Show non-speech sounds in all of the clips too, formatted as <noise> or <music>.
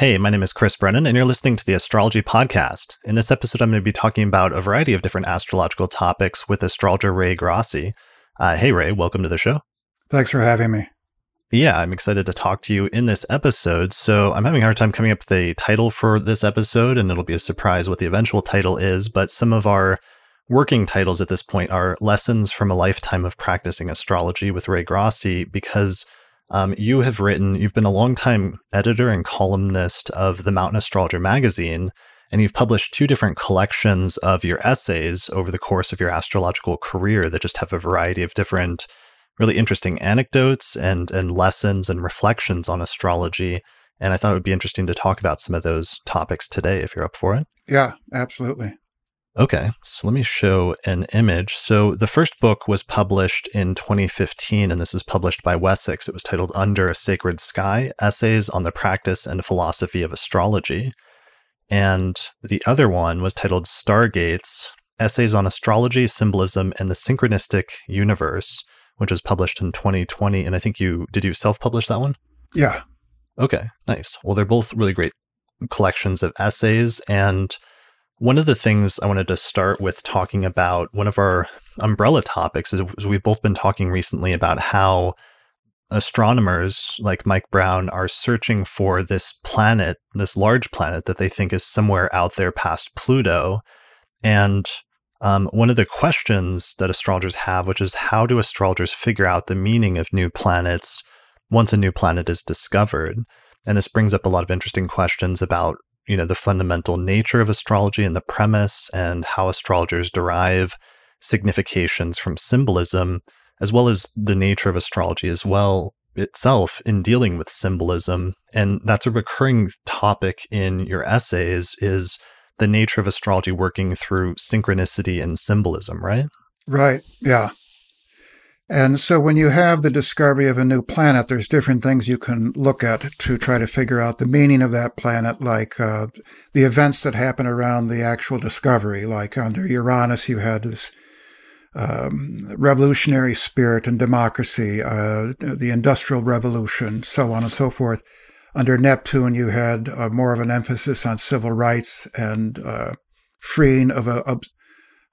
Hey, my name is Chris Brennan, and you're listening to the Astrology Podcast. In this episode, I'm going to be talking about a variety of different astrological topics with astrologer Ray Grasse. Uh, hey, Ray, welcome to the show. Thanks for having me. Yeah, I'm excited to talk to you in this episode. So, I'm having a hard time coming up with a title for this episode, and it'll be a surprise what the eventual title is. But some of our working titles at this point are Lessons from a Lifetime of Practicing Astrology with Ray Grasse, because um, you have written, you've been a longtime editor and columnist of the Mountain Astrologer magazine, and you've published two different collections of your essays over the course of your astrological career that just have a variety of different, really interesting anecdotes and, and lessons and reflections on astrology. And I thought it would be interesting to talk about some of those topics today if you're up for it. Yeah, absolutely. Okay, so let me show an image. So the first book was published in 2015, and this is published by Wessex. It was titled Under a Sacred Sky Essays on the Practice and Philosophy of Astrology. And the other one was titled Stargates Essays on Astrology, Symbolism, and the Synchronistic Universe, which was published in 2020. And I think you did you self publish that one? Yeah. Okay, nice. Well, they're both really great collections of essays. And one of the things I wanted to start with talking about, one of our umbrella topics, is, is we've both been talking recently about how astronomers like Mike Brown are searching for this planet, this large planet that they think is somewhere out there past Pluto. And um, one of the questions that astrologers have, which is how do astrologers figure out the meaning of new planets once a new planet is discovered? And this brings up a lot of interesting questions about you know the fundamental nature of astrology and the premise and how astrologers derive significations from symbolism as well as the nature of astrology as well itself in dealing with symbolism. And that's a recurring topic in your essays is the nature of astrology working through synchronicity and symbolism right? Right yeah and so when you have the discovery of a new planet, there's different things you can look at to try to figure out the meaning of that planet, like uh, the events that happen around the actual discovery. Like under Uranus, you had this um, revolutionary spirit and democracy, uh, the Industrial Revolution, so on and so forth. Under Neptune, you had uh, more of an emphasis on civil rights and uh, freeing of a, a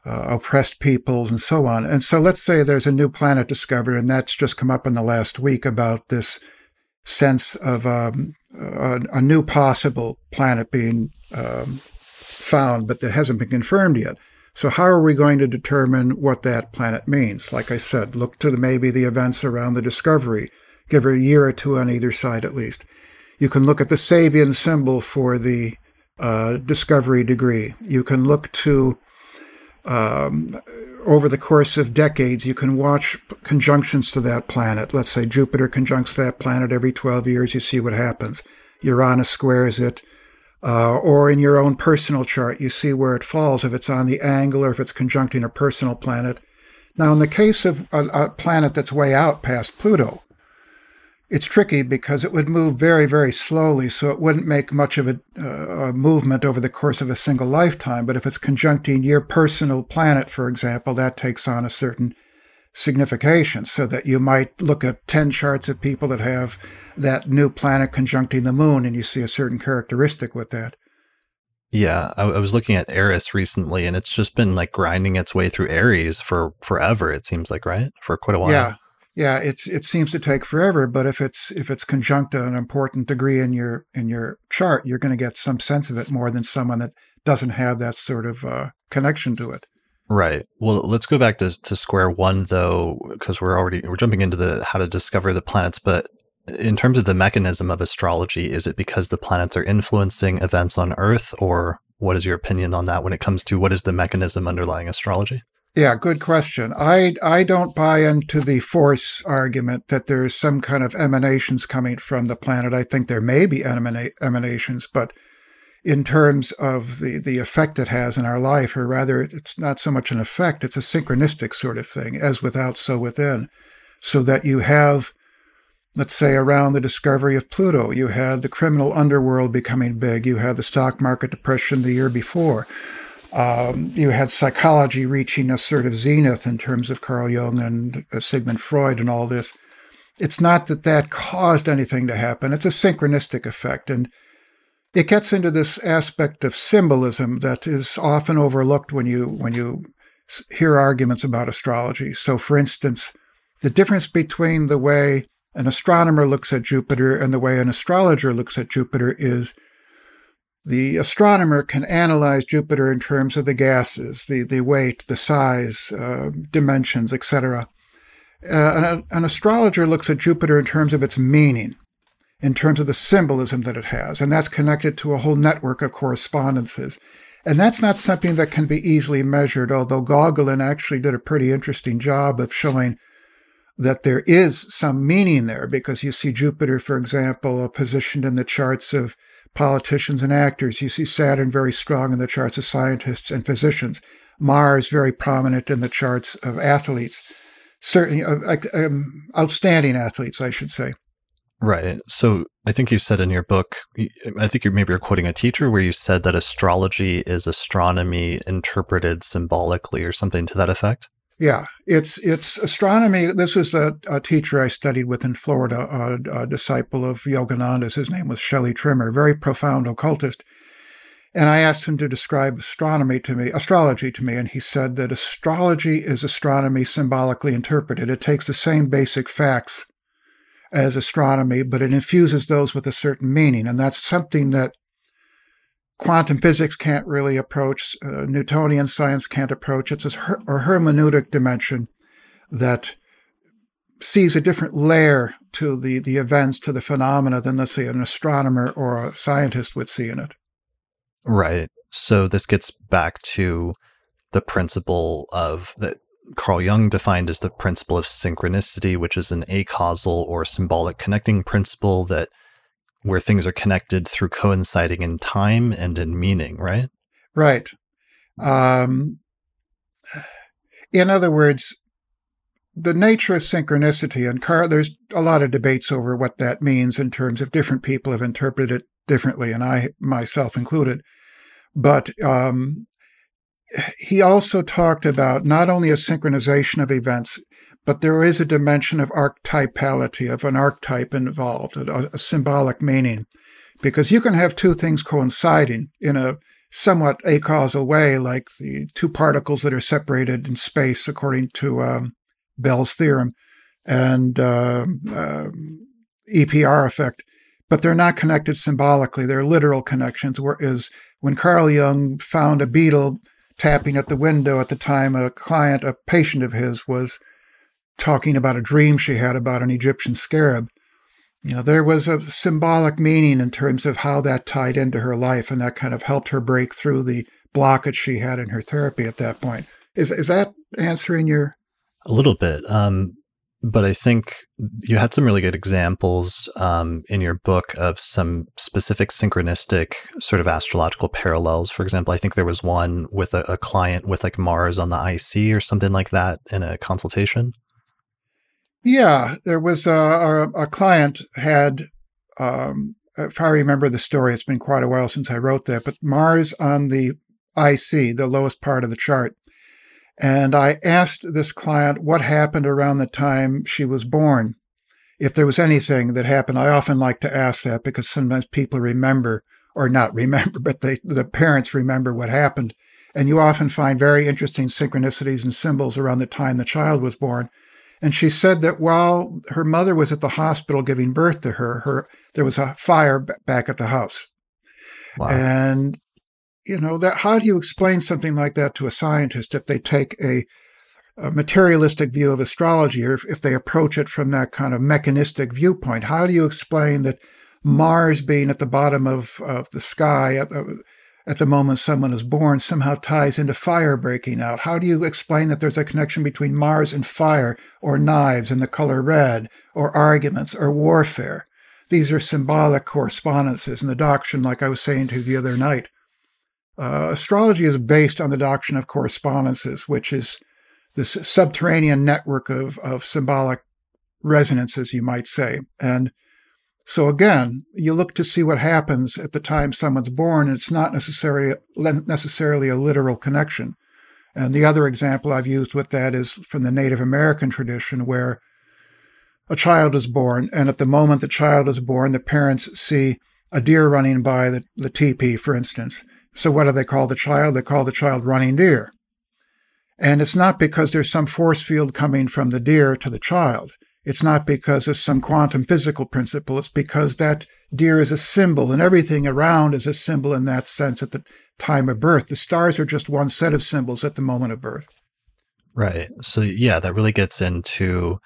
uh, oppressed peoples and so on. And so let's say there's a new planet discovered, and that's just come up in the last week about this sense of um, a, a, new possible planet being um, found, but that hasn't been confirmed yet. So how are we going to determine what that planet means? Like I said, look to the, maybe the events around the discovery. Give it a year or two on either side at least. You can look at the Sabian symbol for the uh, discovery degree. You can look to um, over the course of decades, you can watch conjunctions to that planet. Let's say Jupiter conjuncts that planet every 12 years, you see what happens. Uranus squares it. Uh, or in your own personal chart, you see where it falls, if it's on the angle or if it's conjuncting a personal planet. Now, in the case of a, a planet that's way out past Pluto, it's tricky because it would move very, very slowly, so it wouldn't make much of a, uh, a, movement over the course of a single lifetime. But if it's conjuncting your personal planet, for example, that takes on a certain signification, so that you might look at 10 charts of people that have that new planet conjuncting the moon, and you see a certain characteristic with that. Yeah, I, I was looking at Eris recently, and it's just been like grinding its way through Aries for forever. It seems like, right, for quite a while. Yeah, yeah, it's it seems to take forever, but if it's if it's conjunct an important degree in your in your chart, you're going to get some sense of it more than someone that doesn't have that sort of uh, connection to it. Right. Well, let's go back to, to square one though, because we're already we're jumping into the how to discover the planets. But in terms of the mechanism of astrology, is it because the planets are influencing events on Earth, or what is your opinion on that when it comes to what is the mechanism underlying astrology? Yeah, good question. I I don't buy into the force argument that there's some kind of emanations coming from the planet. I think there may be emana- emanations, but in terms of the the effect it has in our life, or rather, it's not so much an effect; it's a synchronistic sort of thing, as without, so within, so that you have. Let's say around the discovery of Pluto, you had the criminal underworld becoming big. You had the stock market depression the year before um, you had psychology reaching a sort of zenith in terms of Carl Jung and uh, Sigmund Freud and all this. It's not that that caused anything to happen. It's a synchronistic effect. And it gets into this aspect of symbolism that is often overlooked when you when you hear arguments about astrology. So, for instance, the difference between the way an astronomer looks at Jupiter and the way an astrologer looks at Jupiter is the astronomer can analyze Jupiter in terms of the gases, the, the weight, the size, uh, dimensions, etc. Uh, an, an astrologer looks at Jupiter in terms of its meaning, in terms of the symbolism that it has, and that's connected to a whole network of correspondences. And that's not something that can be easily measured, although Gauquelin actually did a pretty interesting job of showing that there is some meaning there because you see Jupiter, for example, positioned in the charts of politicians and actors. You see Saturn very strong in the charts of scientists and physicians. Mars very prominent in the charts of athletes, certainly uh, um, outstanding athletes, I should say. Right. So I think you said in your book, I think you maybe you're quoting a teacher where you said that astrology is astronomy interpreted symbolically or something to that effect. Yeah, it's it's astronomy. This is a, a teacher I studied with in Florida, a, a disciple of Yogananda's. His name was Shelley Trimmer, very profound occultist. And I asked him to describe astronomy to me, astrology to me, and he said that astrology is astronomy symbolically interpreted. It takes the same basic facts as astronomy, but it infuses those with a certain meaning. And that's something that quantum physics can't really approach, uh, Newtonian science can't approach. It's a, her- hermeneutic dimension that sees a different layer to the, the events, to the phenomena than, let's say, an astronomer or a scientist would see in it. Right. So this gets back to the principle of that Carl Jung defined as the principle of synchronicity, which is an acausal or symbolic connecting principle that where things are connected through coinciding in time and in meaning, right? Right. Um, in other words, the nature of synchronicity, and Carl, there's a lot of debates over what that means in terms of different people have interpreted it differently, and I myself included. But um, he also talked about not only a synchronization of events, but there is a dimension of archetypality, of an archetype involved, a, a symbolic meaning, because you can have two things coinciding in a somewhat acausal way, like the two particles that are separated in space, according to um, Bell's theorem and uh, uh, EPR effect, but they're not connected symbolically. They're literal connections. Whereas when Carl Jung found a beetle tapping at the window at the time a client, a patient of his, was talking about a dream she had about an Egyptian scarab. You know, there was a symbolic meaning in terms of how that tied into her life, and that kind of helped her break through the blockage she had in her therapy at that point. Is is that answering your? A little bit. Um, but I think you had some really good examples um, in your book of some specific synchronistic sort of astrological parallels. For example, I think there was one with a, a client with like Mars on the IC or something like that in a consultation. Yeah, there was a, a, a client had, um, if I remember the story, it's been quite a while since I wrote that, but Mars on the IC, the lowest part of the chart, and I asked this client what happened around the time she was born. If there was anything that happened, I often like to ask that because sometimes people remember, or not remember, <laughs> but they, the parents remember what happened. And you often find very interesting synchronicities and symbols around the time the child was born. And she said that while her mother was at the hospital giving birth to her, her there was a fire back at the house. Wow. And you know that how do you explain something like that to a scientist if they take a, a materialistic view of astrology or if, if, they approach it from that kind of mechanistic viewpoint how do you explain that mars being at the bottom of, of the sky at the, moment someone is born somehow ties into fire breaking out. How do you explain that there's a connection between mars and fire or knives and the color red or arguments or warfare? These are symbolic correspondences in the doctrine like i was saying to you the other night. Uh, astrology is based on the doctrine of correspondences, which is this subterranean network of, of symbolic resonances, you might say. And so again, you look to see what happens at the time someone's born. And it's not necessarily necessarily a literal connection. And the other example I've used with that is from the Native American tradition, where a child is born, and at the moment the child is born, the parents see a deer running by the, the teepee, for instance. So what do they call the child? They call the child running deer. And it's not because there's some force field coming from the deer to the child. It's not because there's some quantum physical principle. It's because that deer is a symbol and everything around is a symbol in that sense at the time of birth. The stars are just one set of symbols at the moment of birth. Right. So, yeah, that really gets into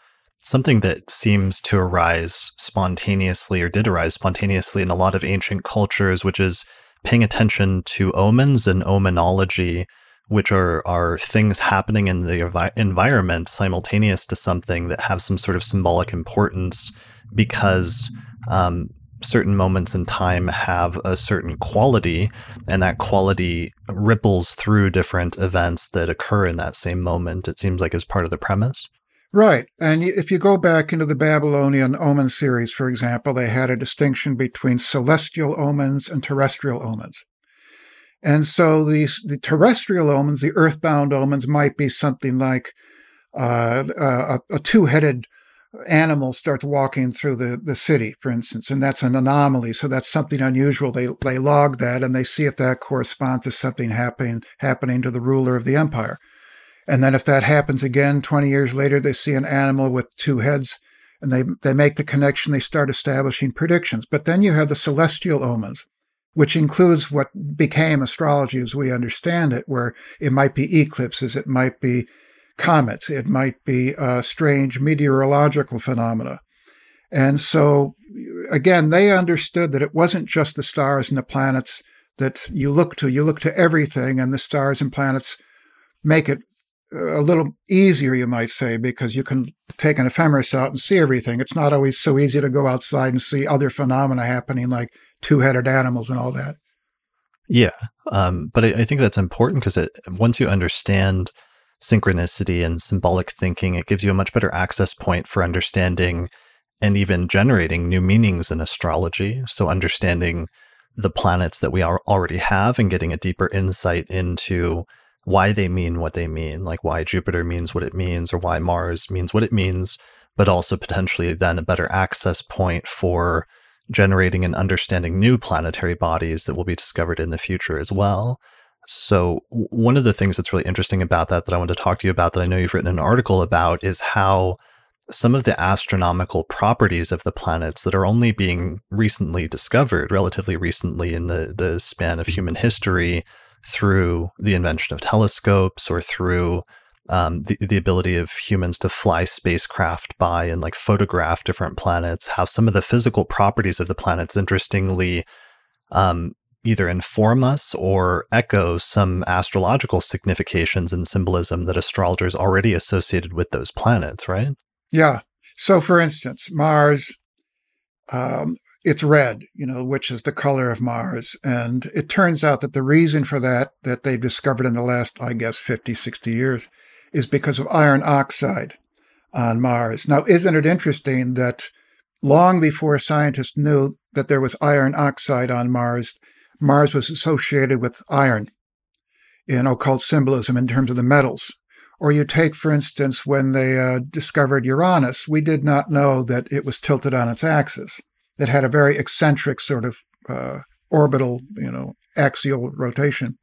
something that seems to arise spontaneously or did arise spontaneously in a lot of ancient cultures, which is paying attention to omens and omenology, which are, are things happening in the envi- environment simultaneous to something that have some sort of symbolic importance because um, certain moments in time have a certain quality, and that quality ripples through different events that occur in that same moment, it seems like is part of the premise. Right. And if you go back into the Babylonian omen series, for example, they had a distinction between celestial omens and terrestrial omens. And so these, the terrestrial omens, the earthbound omens, might be something like uh, a, a two headed animal starts walking through the, the city, for instance, and that's an anomaly. So that's something unusual. They, they log that and they see if that corresponds to something happening, happening to the ruler of the empire. And then if that happens again 20 years later, they see an animal with two heads and they, they make the connection. They start establishing predictions. But then you have the celestial omens, which includes what became astrology as we understand it, where it might be eclipses, it might be comets, it might be uh, strange meteorological phenomena. And so, again, they understood that it wasn't just the stars and the planets that you look to. You look to everything, and the stars and planets make it a little easier, you might say, because you can take an ephemeris out and see everything. It's not always so easy to go outside and see other phenomena happening, like two-headed animals and all that. Yeah, um, but I, I, think that's important because once you understand synchronicity and symbolic thinking, it gives you a much better access point for understanding and even generating new meanings in astrology. So understanding the planets that we are already have and getting a deeper insight into why they mean what they mean, like why Jupiter means what it means or why Mars means what it means, but also potentially then a better access point for generating and understanding new planetary bodies that will be discovered in the future as well. So, one of the things that's really interesting about that that I want to talk to you about that I know you've written an article about is how some of the astronomical properties of the planets that are only being recently discovered, relatively recently in the, the span of human history, through the invention of telescopes or through um, the, the ability of humans to fly spacecraft by and like photograph different planets, how some of the physical properties of the planets, interestingly, um, either inform us or echo some astrological significations and symbolism that astrologers already associated with those planets, right? Yeah. So, for instance, Mars um, it's red, you know, which is the color of Mars. And it turns out that the reason for that, that they've discovered in the last, I guess, 50, 60 years, is because of iron oxide on Mars. Now, isn't it interesting that long before scientists knew that there was iron oxide on Mars, Mars was associated with iron in occult symbolism in terms of the metals. Or you take, for instance, when they uh, discovered Uranus, we did not know that it was tilted on its axis that had a very eccentric sort of uh, orbital, you know, axial rotation.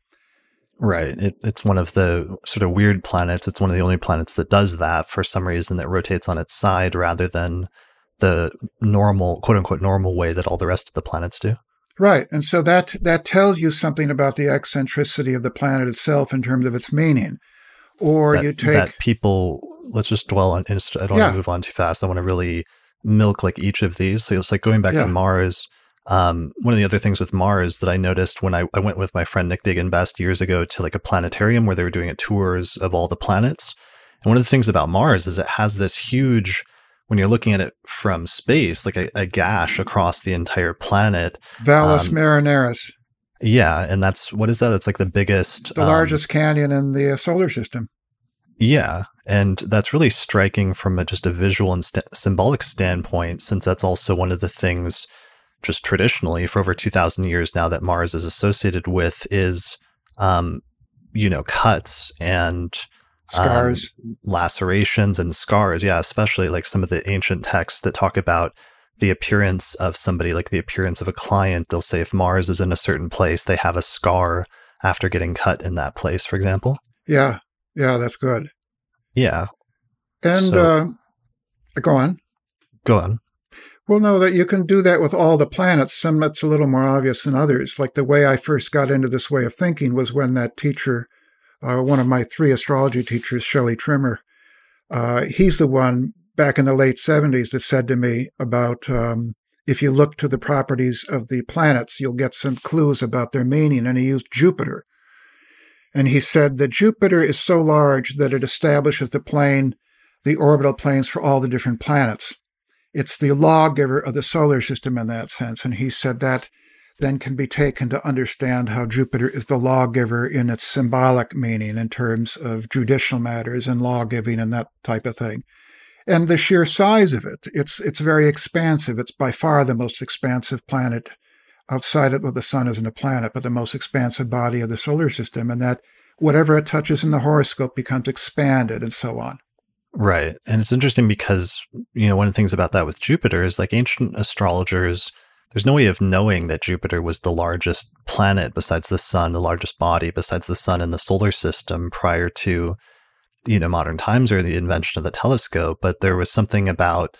Right. It, it's one of the sort of weird planets. It's one of the only planets that does that for some reason that rotates on its side rather than the normal, quote unquote, normal way that all the rest of the planets do. Right. And so that that tells you something about the eccentricity of the planet itself in terms of its meaning. Or that, you take that people. Let's just dwell on. I don't yeah. want to move on too fast. I want to really milk like each of these. So it's like going back yeah. to Mars. Um, one of the other things with Mars that I noticed when I, I went with my friend Nick Dagan Best years ago to like a planetarium where they were doing a tours of all the planets. And one of the things about Mars is it has this huge, when you're looking at it from space, like a, a gash across the entire planet. Valles um, Marineris. Yeah, and that's what is that? It's like the biggest, the um, largest canyon in the uh, solar system. Yeah, and that's really striking from a, just a visual and st- symbolic standpoint, since that's also one of the things, just traditionally for over 2,000 years now, that Mars is associated with is, um, you know, cuts and scars, um, lacerations and scars. Yeah, especially like some of the ancient texts that talk about the appearance of somebody, like the appearance of a client. They'll say if Mars is in a certain place, they have a scar after getting cut in that place, for example. Yeah. Yeah, that's good. Yeah. And so, uh, go on. Go on. Well, no, that you can do that with all the planets. Some that's a little more obvious than others. Like the way I first got into this way of thinking was when that teacher, uh, one of my three astrology teachers, Shelley Trimmer, uh, he's the one back in the late 70s that said to me about um, if you look to the properties of the planets, you'll get some clues about their meaning. And he used Jupiter. And he said that Jupiter is so large that it establishes the plane, the orbital planes for all the different planets. It's the lawgiver of the solar system in that sense. And he said that then can be taken to understand how Jupiter is the lawgiver in its symbolic meaning in terms of judicial matters and lawgiving and that type of thing. And the sheer size of it, it's it's very expansive. It's by far the most expansive planet outside of well, the sun isn't a planet, but the most expansive body of the solar system, and that whatever it touches in the horoscope becomes expanded and so on. Right. And it's interesting because, you know, one of the things about that with Jupiter is like ancient astrologers there's no way of knowing that Jupiter was the largest planet besides the sun, the largest body besides the sun in the solar system prior to, you know, modern times or the invention of the telescope. But there was something about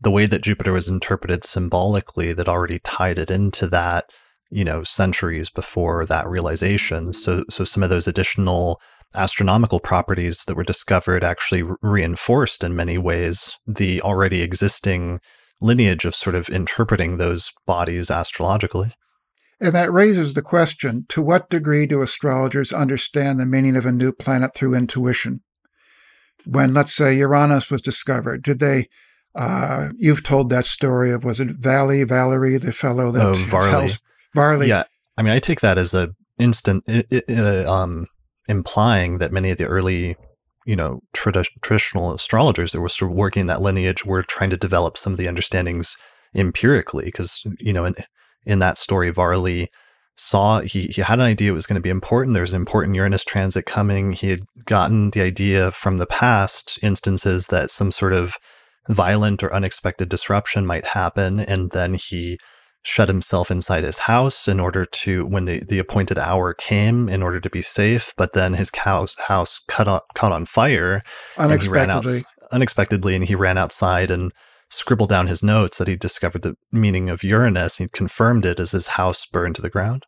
the way that Jupiter was interpreted symbolically that already tied it into that, you know, centuries before that realization. So, so some of those additional astronomical properties that were discovered actually reinforced in many ways the already existing lineage of sort of interpreting those bodies astrologically. And that raises the question to what degree do astrologers understand the meaning of a new planet through intuition? When, let's say, Uranus was discovered, did they? Uh, you've told that story of was it Valley Valery, the fellow that oh, Varley. Varley. Yeah, I mean, I take that as a instant, uh, um, implying that many of the early you know tradi- traditional astrologers that were sort of working in that lineage were trying to develop some of the understandings empirically because you know in in that story Varley saw he he had an idea it was going to be important there was an important Uranus transit coming he had gotten the idea from the past instances that some sort of violent or unexpected disruption might happen and then he shut himself inside his house in order to when the, the appointed hour came in order to be safe but then his house house cut on, caught on fire unexpectedly out, unexpectedly. and he ran outside and scribbled down his notes that he discovered the meaning of Uranus he confirmed it as his house burned to the ground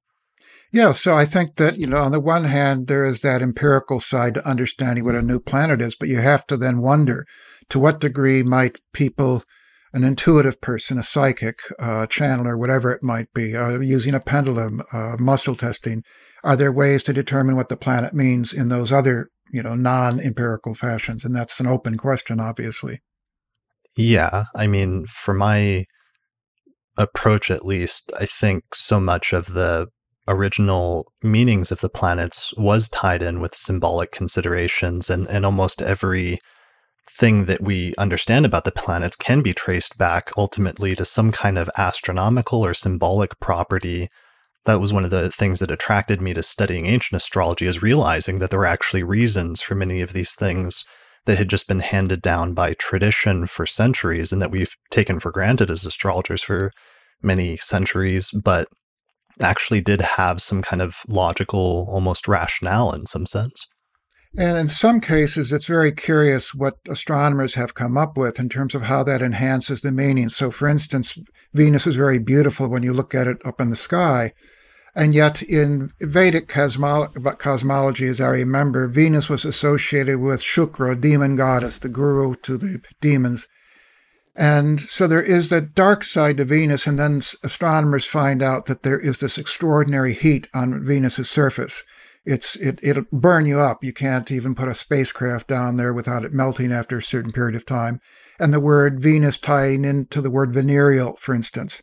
yeah, so I think that, you know, on the one hand, there is that empirical side to understanding what a new planet is, but you have to then wonder to what degree might people an intuitive person, a psychic, uh, channeler, whatever it might be, uh, using a pendulum, uh, muscle testing. Are there ways to determine what the planet means in those other, you know, non-empirical fashions? And that's an open question, obviously. Yeah, I mean, for my approach, at least, I think so much of the original meanings of the planets was tied in with symbolic considerations, and and almost every thing that we understand about the planets can be traced back ultimately to some kind of astronomical or symbolic property. That was one of the things that attracted me to studying ancient astrology is realizing that there were actually reasons for many of these things that had just been handed down by tradition for centuries and that we've taken for granted as astrologers for many centuries, but actually did have some kind of logical, almost rationale in some sense. And in some cases, it's very curious what astronomers have come up with in terms of how that enhances the meaning. So, for instance, Venus is very beautiful when you look at it up in the sky. And yet, in Vedic cosmolo- cosmology, as I remember, Venus was associated with Shukra, demon goddess, the guru to the demons. And so there is that dark side to Venus, and then astronomers find out that there is this extraordinary heat on Venus's surface it's it it'll burn you up. You can't even put a spacecraft down there without it melting after a certain period of time. And the word Venus tying into the word venereal, for instance.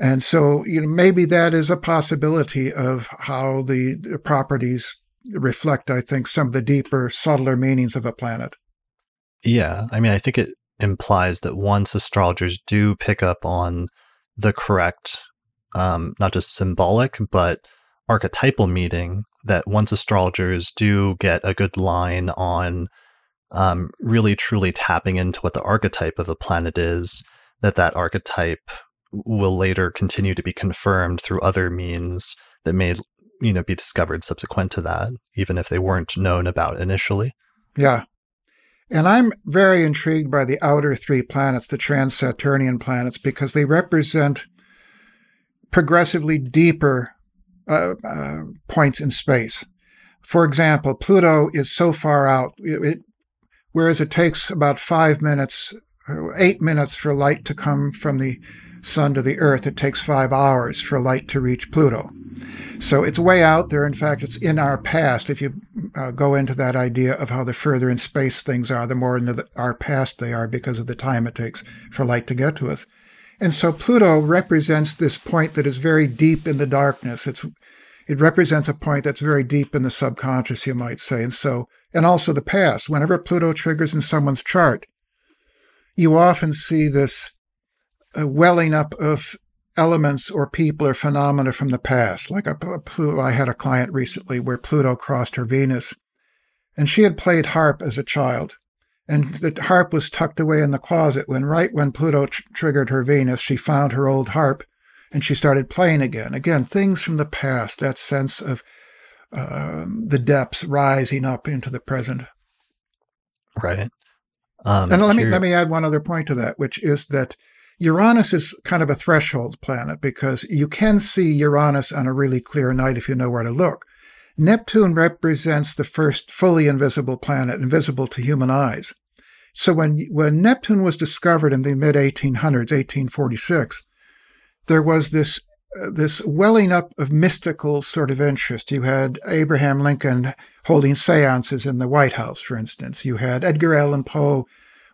And so, you know, maybe that is a possibility of how the properties reflect, I think, some of the deeper, subtler meanings of a planet. Yeah. I mean, I think it implies that once astrologers do pick up on the correct, um, not just symbolic, but archetypal meaning that once astrologers do get a good line on um, really truly tapping into what the archetype of a planet is, that that archetype will later continue to be confirmed through other means that may you know be discovered subsequent to that even if they weren't known about initially. Yeah and i'm very intrigued by the outer three planets the trans-saturnian planets because they represent progressively deeper uh, uh, points in space. For example pluto is so far out it, it, whereas it takes about five minutes eight minutes for light to come from the sun to the earth it takes five hours for light to reach pluto so it's way out there. In fact, it's in our past. If you uh, go into that idea of how the further in space things are, the more into the, our past they are because of the time it takes for light to get to us. And so Pluto represents this point that is very deep in the darkness. It's it represents a point that's very deep in the subconscious, you might say. And so, and also the past. Whenever Pluto triggers in someone's chart, you often see this uh, welling up of elements or people or phenomena from the past. Like a, a Pluto, I had a client recently where Pluto crossed her Venus, and she had played harp as a child. And the harp was tucked away in the closet when, right when Pluto tr- triggered her Venus, she found her old harp and she started playing again. Again, things from the past, that sense of uh, the depths rising up into the present. Right. Um, and let me let me add one other point to that, which is that Uranus is kind of a threshold planet because you can see Uranus on a really clear night if you know where to look. Neptune represents the first fully invisible planet, invisible to human eyes. So when, when Neptune was discovered in the mid 1800s, 1846, there was this uh, this welling up of mystical sort of interest. You had Abraham Lincoln holding seances in the White House, for instance. You had Edgar Allan Poe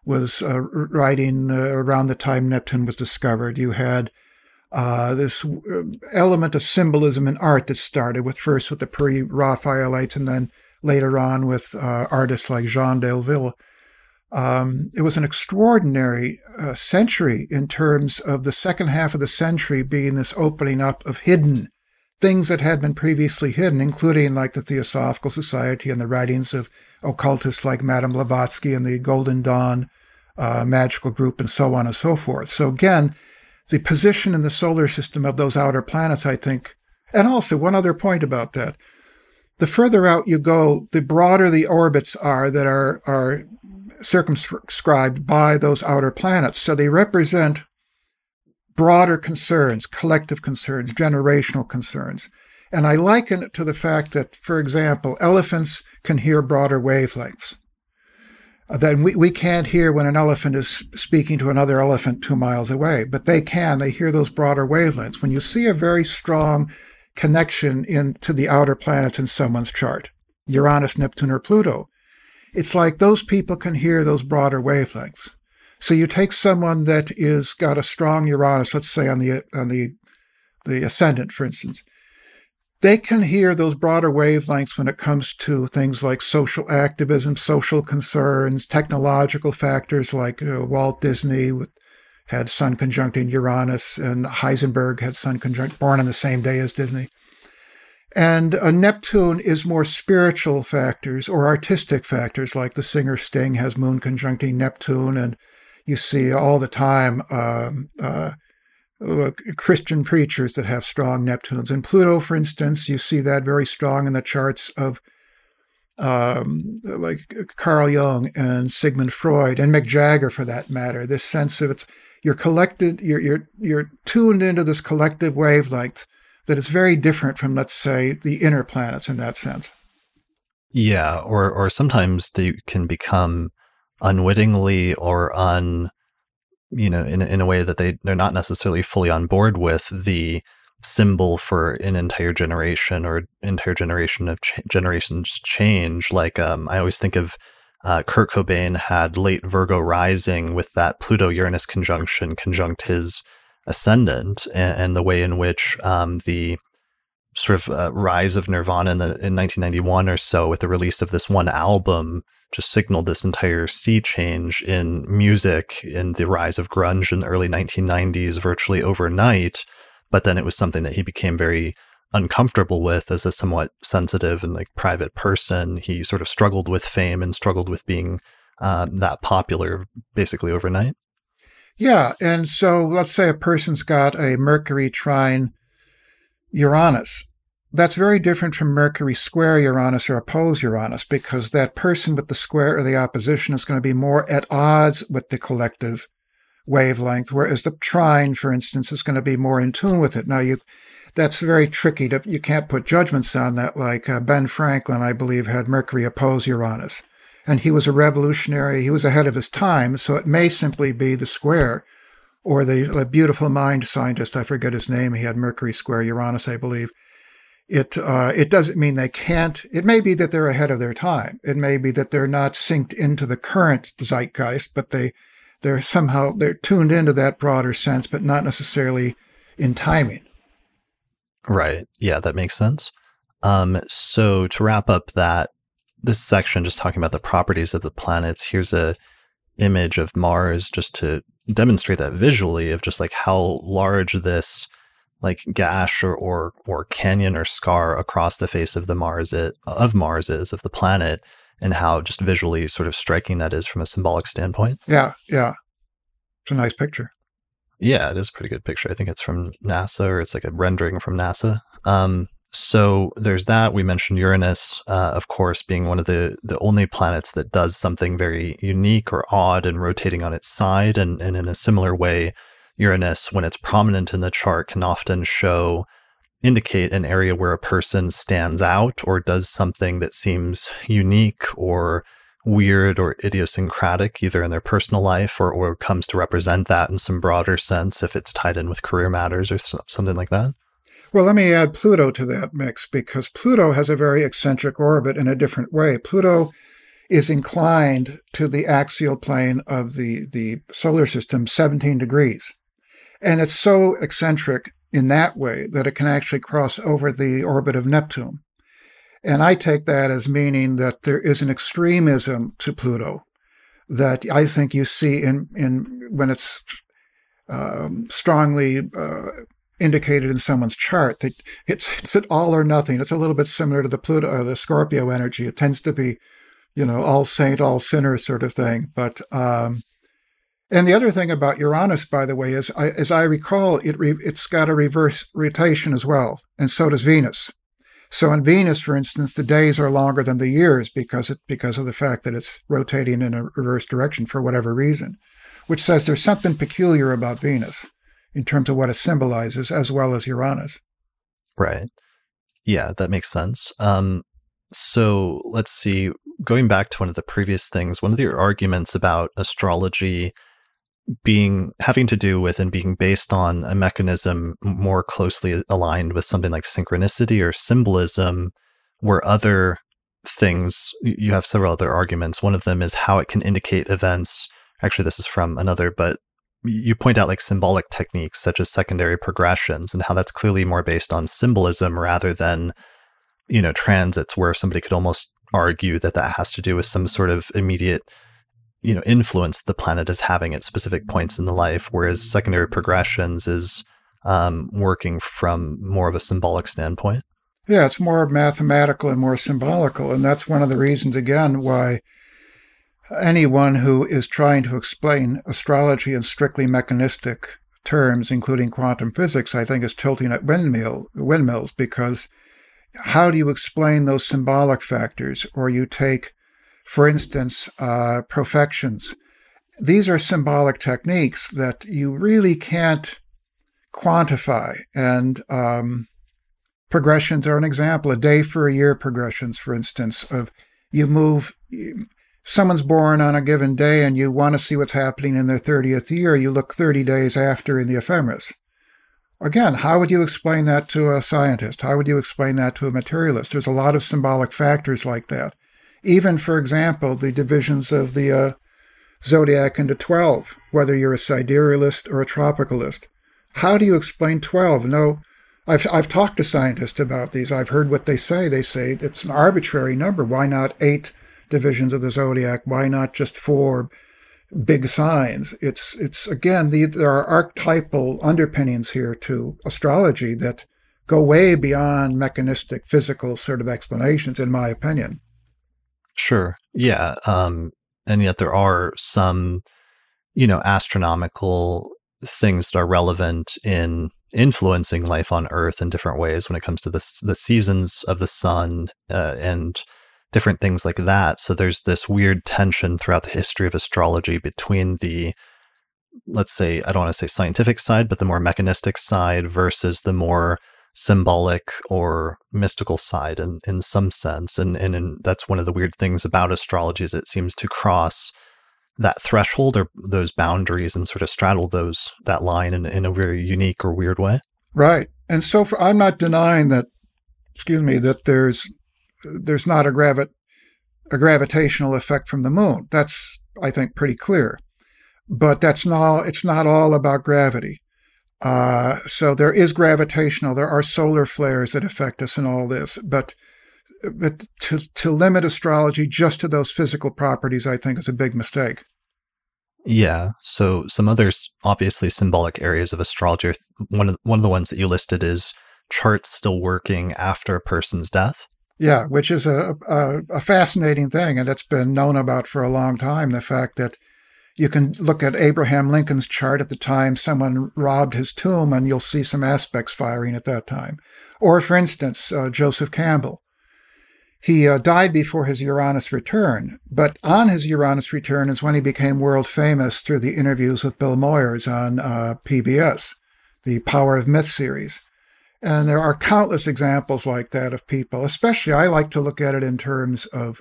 was uh, writing uh, around the time Neptune was discovered. You had uh, this uh, element of symbolism in art that started with first with the pre-Raphaelites and then later on with uh, artists like Jean Delville. Um, it was an extraordinary uh, century in terms of the second half of the century being this opening up of hidden things that had been previously hidden, including like the Theosophical Society and the writings of occultists like Madame Blavatsky and the Golden Dawn uh, magical group and so on and so forth. So again, the position in the solar system of those outer planets, I think, and also one other point about that. The further out you go, the broader the orbits are that are, are circumscribed by those outer planets. So they represent broader concerns, collective concerns, generational concerns. And I liken it to the fact that, for example, elephants can hear broader wavelengths. Uh, that we, we can't hear when an elephant is speaking to another elephant two miles away, but they can. They hear those broader wavelengths. When you see a very strong connection into the outer planets in someone's chart, Uranus, Neptune, or Pluto, it's like those people can hear those broader wavelengths. So you take someone that is got a strong Uranus, let's say on the on the the ascendant, for instance, they can hear those broader wavelengths when it comes to things like social activism, social concerns, technological factors like you know, Walt Disney had Sun conjuncting Uranus, and Heisenberg had Sun conjunct, born on the same day as Disney. And a Neptune is more spiritual factors or artistic factors, like the singer Sting has Moon conjuncting Neptune, and you see all the time um, uh, uh, Christian preachers that have strong Neptunes. And Pluto, for instance, you see that very strong in the charts of um, like Carl Jung and Sigmund Freud and Mick Jagger, for that matter. This sense of it's you're collected, you're you're you're tuned into this collective wavelength that is very different from, let's say, the inner planets in that sense. Yeah, or or sometimes they can become unwittingly or un you know, in in a way that they they're not necessarily fully on board with the symbol for an entire generation or entire generation of ch- generations change. Like um, I always think of uh, Kurt Cobain had late Virgo rising with that Pluto Uranus conjunction conjunct his ascendant, and, and the way in which um, the sort of uh, rise of Nirvana in, the, in 1991 or so with the release of this one album just signaled this entire sea change in music in the rise of grunge in the early 1990s virtually overnight. But then it was something that he became very uncomfortable with as a somewhat sensitive and like private person. He sort of struggled with fame and struggled with being uh, that popular basically overnight. Yeah. And so let's say a person's got a Mercury trine Uranus. That's very different from Mercury square Uranus or oppose Uranus because that person with the square or the opposition is going to be more at odds with the collective wavelength, whereas the trine, for instance, is going to be more in tune with it. Now, you that's very tricky. To, you can't put judgments on that. Like uh, Ben Franklin, I believe, had Mercury oppose Uranus, and he was a revolutionary. He was ahead of his time. So it may simply be the square, or the, the beautiful mind scientist. I forget his name. He had Mercury square Uranus, I believe. It uh, it doesn't mean they can't. It may be that they're ahead of their time. It may be that they're not synced into the current zeitgeist, but they they're somehow they're tuned into that broader sense, but not necessarily in timing. Right. Yeah, that makes sense. Um, so to wrap up that this section, just talking about the properties of the planets, here's a image of Mars just to demonstrate that visually of just like how large this like gash or, or or canyon or scar across the face of the Mars it, of Mars is of the planet and how just visually sort of striking that is from a symbolic standpoint. Yeah, yeah. It's a nice picture. Yeah, it is a pretty good picture. I think it's from NASA or it's like a rendering from NASA. Um, so there's that. We mentioned Uranus, uh, of course, being one of the, the only planets that does something very unique or odd and rotating on its side. And, and in a similar way, Uranus, when it's prominent in the chart, can often show, indicate an area where a person stands out or does something that seems unique or weird or idiosyncratic, either in their personal life or, or comes to represent that in some broader sense if it's tied in with career matters or something like that? Well, let me add Pluto to that mix because Pluto has a very eccentric orbit in a different way. Pluto is inclined to the axial plane of the, the solar system 17 degrees. And it's so eccentric in that way that it can actually cross over the orbit of Neptune. And I take that as meaning that there is an extremism to Pluto that I think you see in, in when it's um, strongly uh, indicated in someone's chart that it's it's an all or nothing. It's a little bit similar to the Pluto or uh, the Scorpio energy. It tends to be, you know, all saint, all sinner sort of thing. But um, and the other thing about Uranus, by the way, is I, as I recall, it re, it's got a reverse rotation as well, and so does Venus. So on Venus, for instance, the days are longer than the years because it because of the fact that it's rotating in a reverse direction for whatever reason, which says there's something peculiar about Venus in terms of what it symbolizes, as well as Uranus. Right. Yeah, that makes sense. Um, so let's see. Going back to one of the previous things, one of your arguments about astrology being having to do with and being based on a mechanism more closely aligned with something like synchronicity or symbolism where other things you have several other arguments. One of them is how it can indicate events. Actually this is from another but you point out like symbolic techniques such as secondary progressions and how that's clearly more based on symbolism rather than you know transits where somebody could almost argue that that has to do with some sort of immediate you know influence the planet is having at specific points in the life whereas secondary progressions is um, working from more of a symbolic standpoint. Yeah it's more mathematical and more symbolical and that's one of the reasons again why anyone who is trying to explain astrology in strictly mechanistic terms including quantum physics i think is tilting at windmill windmills because how do you explain those symbolic factors? Or you take for instance, uh, profections. These are symbolic techniques that you really can't quantify. And um, progressions are an example. A day for a year progressions, for instance, of you move. Someone's born on a given day and you want to see what's happening in their 30th year. You look 30 days after in the ephemeris. Again, how would you explain that to a scientist? How would you explain that to a materialist? There's a lot of symbolic factors like that even, for example, the divisions of the uh, zodiac into 12, whether you're a siderealist or a tropicalist. How do you explain 12? No, I've, I've talked to scientists about these. I've heard what they say. They say it's an arbitrary number. Why not eight divisions of the zodiac? Why not just four big signs? It's, it's again, the, there are archetypal underpinnings here to astrology that go way beyond mechanistic, physical sort of explanations, in my opinion. Sure. Yeah. Um, and yet there are some you know, astronomical things that are relevant in influencing life on Earth in different ways when it comes to the the seasons of the sun uh, and different things like that. So there's this weird tension throughout the history of astrology between the let's say I don't want to say scientific side, but the more mechanistic side versus the more symbolic or mystical side in, in some sense. And and in, that's one of the weird things about astrology is it seems to cross that threshold or those boundaries and sort of straddle those that line in, in a very unique or weird way. Right. And so for, I'm not denying that excuse me that there's there's not a gravit a gravitational effect from the moon. That's I think pretty clear. But that's not it's not all about gravity. Uh, so there is gravitational. There are solar flares that affect us in all this, but but to to limit astrology just to those physical properties, I think, is a big mistake. Yeah. So some other obviously symbolic areas of astrology. One of one of the ones that you listed is charts still working after a person's death. Yeah, which is a, a, a fascinating thing, and it's been known about for a long time. The fact that you can look at Abraham Lincoln's chart at the time someone robbed his tomb, and you'll see some aspects firing at that time. Or, for instance, uh, Joseph Campbell. He uh, died before his Uranus return, but on his Uranus return is when he became world famous through the interviews with Bill Moyers on uh, PBS, the Power of Myth series. And there are countless examples like that of people. Especially, I like to look at it in terms of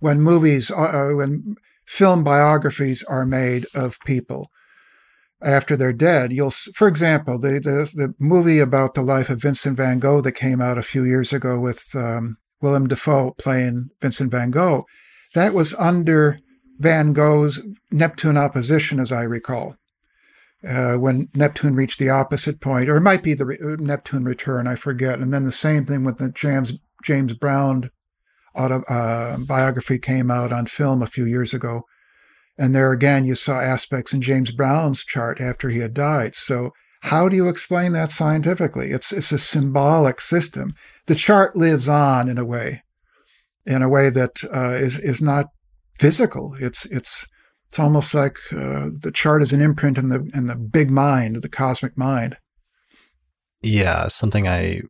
when movies, uh, uh when film biographies are made of people after they're dead. You'll, for example, the, the, the movie about the life of Vincent Van Gogh that came out a few years ago with um, Willem Dafoe playing Vincent Van Gogh, that was under Van Gogh's Neptune opposition, as I recall. Uh, when Neptune reached the opposite point, or it might be the re- uh, Neptune return, I forget. And then the same thing with the James James Brown auto, uh, biography came out on film a few years ago. And there again, you saw aspects in James Brown's chart after he had died. So, how do you explain that scientifically? It's, it's a symbolic system. The chart lives on in a way, in a way that uh, is is not physical. It's, it's, it's almost like uh, the chart is an imprint in the, in the big mind, the cosmic mind. Yeah, something I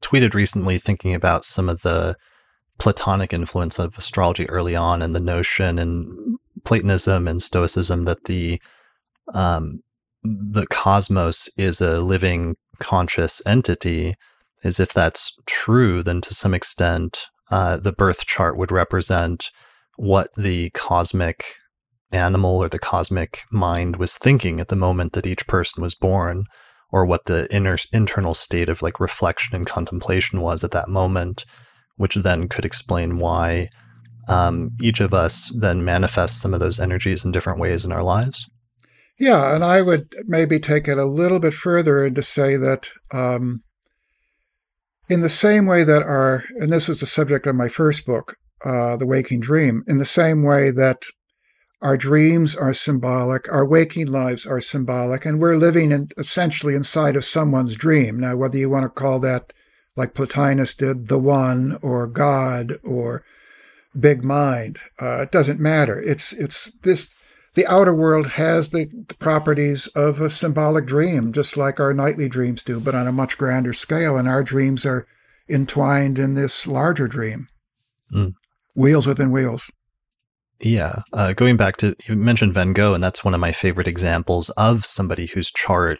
tweeted recently thinking about some of the Platonic influence of astrology early on, and the notion in Platonism and Stoicism that the um, the cosmos is a living conscious entity. Is if that's true, then to some extent, uh, the birth chart would represent what the cosmic animal or the cosmic mind was thinking at the moment that each person was born, or what the inner internal state of like reflection and contemplation was at that moment which then could explain why um, each of us then manifests some of those energies in different ways in our lives. Yeah, and I would maybe take it a little bit further and to say that um, in the same way that our, and this was the subject of my first book, uh, The Waking Dream, in the same way that our dreams are symbolic, our waking lives are symbolic, and we're living in, essentially inside of someone's dream. Now, whether you want to call that like Plotinus did, the one or God or big mind. Uh, it doesn't matter. It's it's this. The outer world has the, the, properties of a symbolic dream, just like our nightly dreams do, but on a much grander scale. And our dreams are entwined in this larger dream. Mm. Wheels within wheels. Yeah. Uh, going back to, you mentioned Van Gogh, and that's one of my favorite examples of somebody whose chart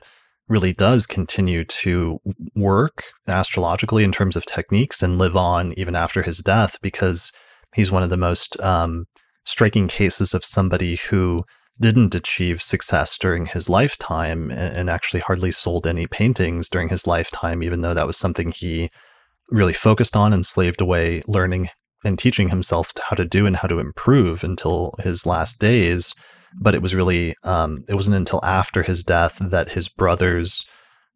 really does continue to work astrologically in terms of techniques and live on even after his death because he's one of the most um, striking cases of somebody who didn't achieve success during his lifetime and, and actually hardly sold any paintings during his lifetime, even though that was something he really focused on and slaved away learning and teaching himself how to do and how to improve until his last days but it was really um, it wasn't until after his death that his brother's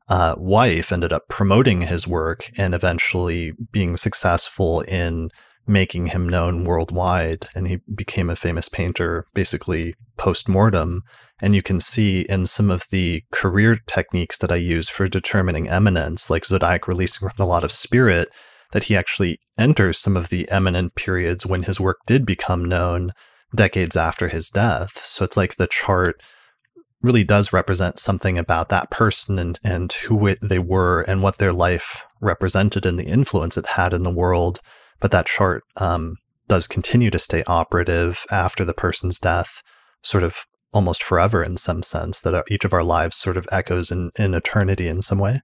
uh, wife ended up promoting his work and eventually being successful in making him known worldwide. And he became a famous painter basically post-mortem. And you can see in some of the career techniques that i use for determining eminence like zodiac releasing from the lot of spirit that he actually enters some of the eminent periods when his work did become known decades after his death. So it's like the chart really does represent something about that person and, and who it, they were and what their life represented and the influence it had in the world. But that chart um, does continue to stay operative after the person's death, sort of almost forever in some sense, that each of our lives sort of echoes in, in eternity in some way.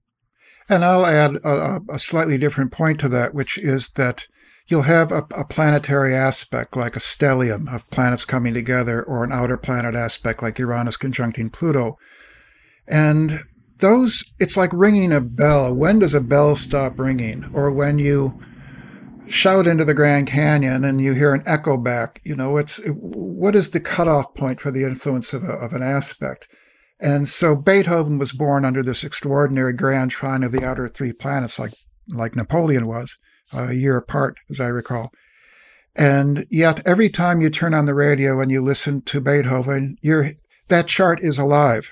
And I'll add a, a slightly different point to that, which is that you'll have a, a, planetary aspect like a stellium of planets coming together, or an outer planet aspect like Uranus conjuncting Pluto. And those, it's like ringing a bell. When does a bell stop ringing? Or when you shout into the Grand Canyon and you hear an echo back, you know, it's what is the cutoff point for the influence of, a, of an aspect? And so Beethoven was born under this extraordinary grand trine of the outer three planets, like like Napoleon was a year apart, as I recall. And yet, every time you turn on the radio and you listen to Beethoven, that chart is alive.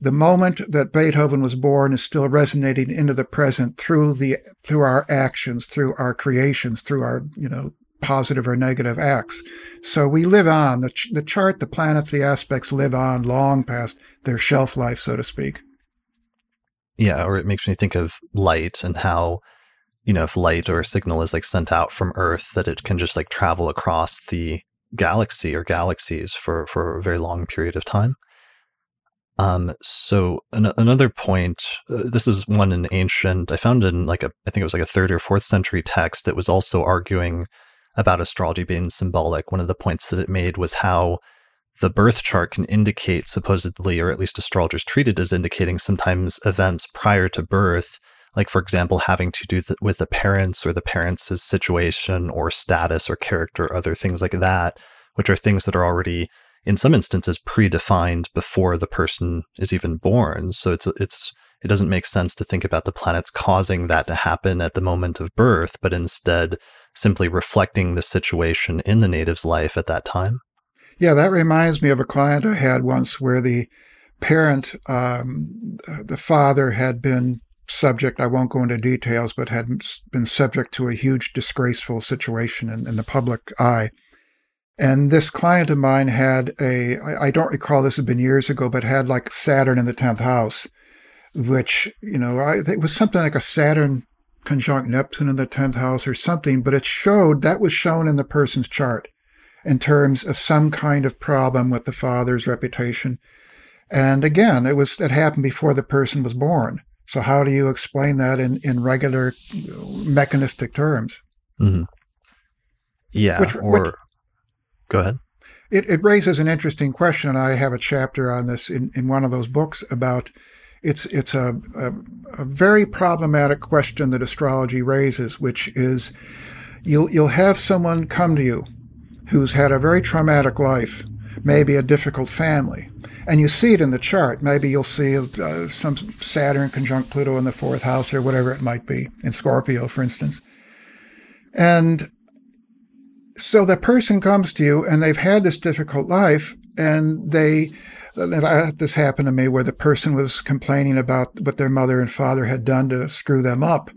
The moment that Beethoven was born is still resonating into the present through the through our actions, through our creations, through our you know positive or negative acts. So we live on the ch- the chart, the planets, the aspects live on long past their shelf life, so to speak. Yeah, or it makes me think of light and how you know, if light or a signal is like sent out from Earth, that it can just like travel across the galaxy or galaxies for for a very long period of time. Um, so an- another point, uh, this is one in ancient. I found in like a, I think it was like a third or fourth century text that was also arguing about astrology being symbolic. One of the points that it made was how the birth chart can indicate supposedly, or at least astrologers treat it as indicating sometimes events prior to birth like for example having to do th- with the parents or the parents' situation or status or character or other things like that which are things that are already in some instances predefined before the person is even born. So it's it's it doesn't make sense to think about the planets causing that to happen at the moment of birth but instead simply reflecting the situation in the native's life at that time. Yeah that reminds me of a client i had once where the parent um, the father had been subject, I won't go into details, but had been subject to a huge disgraceful situation in, in the public eye. And this client of mine had a, I don't recall this had been years ago, but had like Saturn in the 10th house, which, you know, I it was something like a Saturn conjunct Neptune in the 10th house or something, but it showed that was shown in the person's chart in terms of some kind of problem with the father's reputation. And again, it was, it happened before the person was born. So how do you explain that in, in regular mechanistic terms? Mm-hmm. Yeah. Which, or which, go ahead. It, it raises an interesting question. and I have a chapter on this in, in one of those books about it's it's a, a, a very problematic question that astrology raises, which is you'll you'll have someone come to you who's had a very traumatic life, maybe a difficult family, and you see it in the chart. Maybe you'll see uh, some Saturn conjunct Pluto in the fourth house or whatever it might be, in Scorpio, for instance. And so the person comes to you and they've had this difficult life and they this happened to me where the person was complaining about what their mother and father had done to screw them up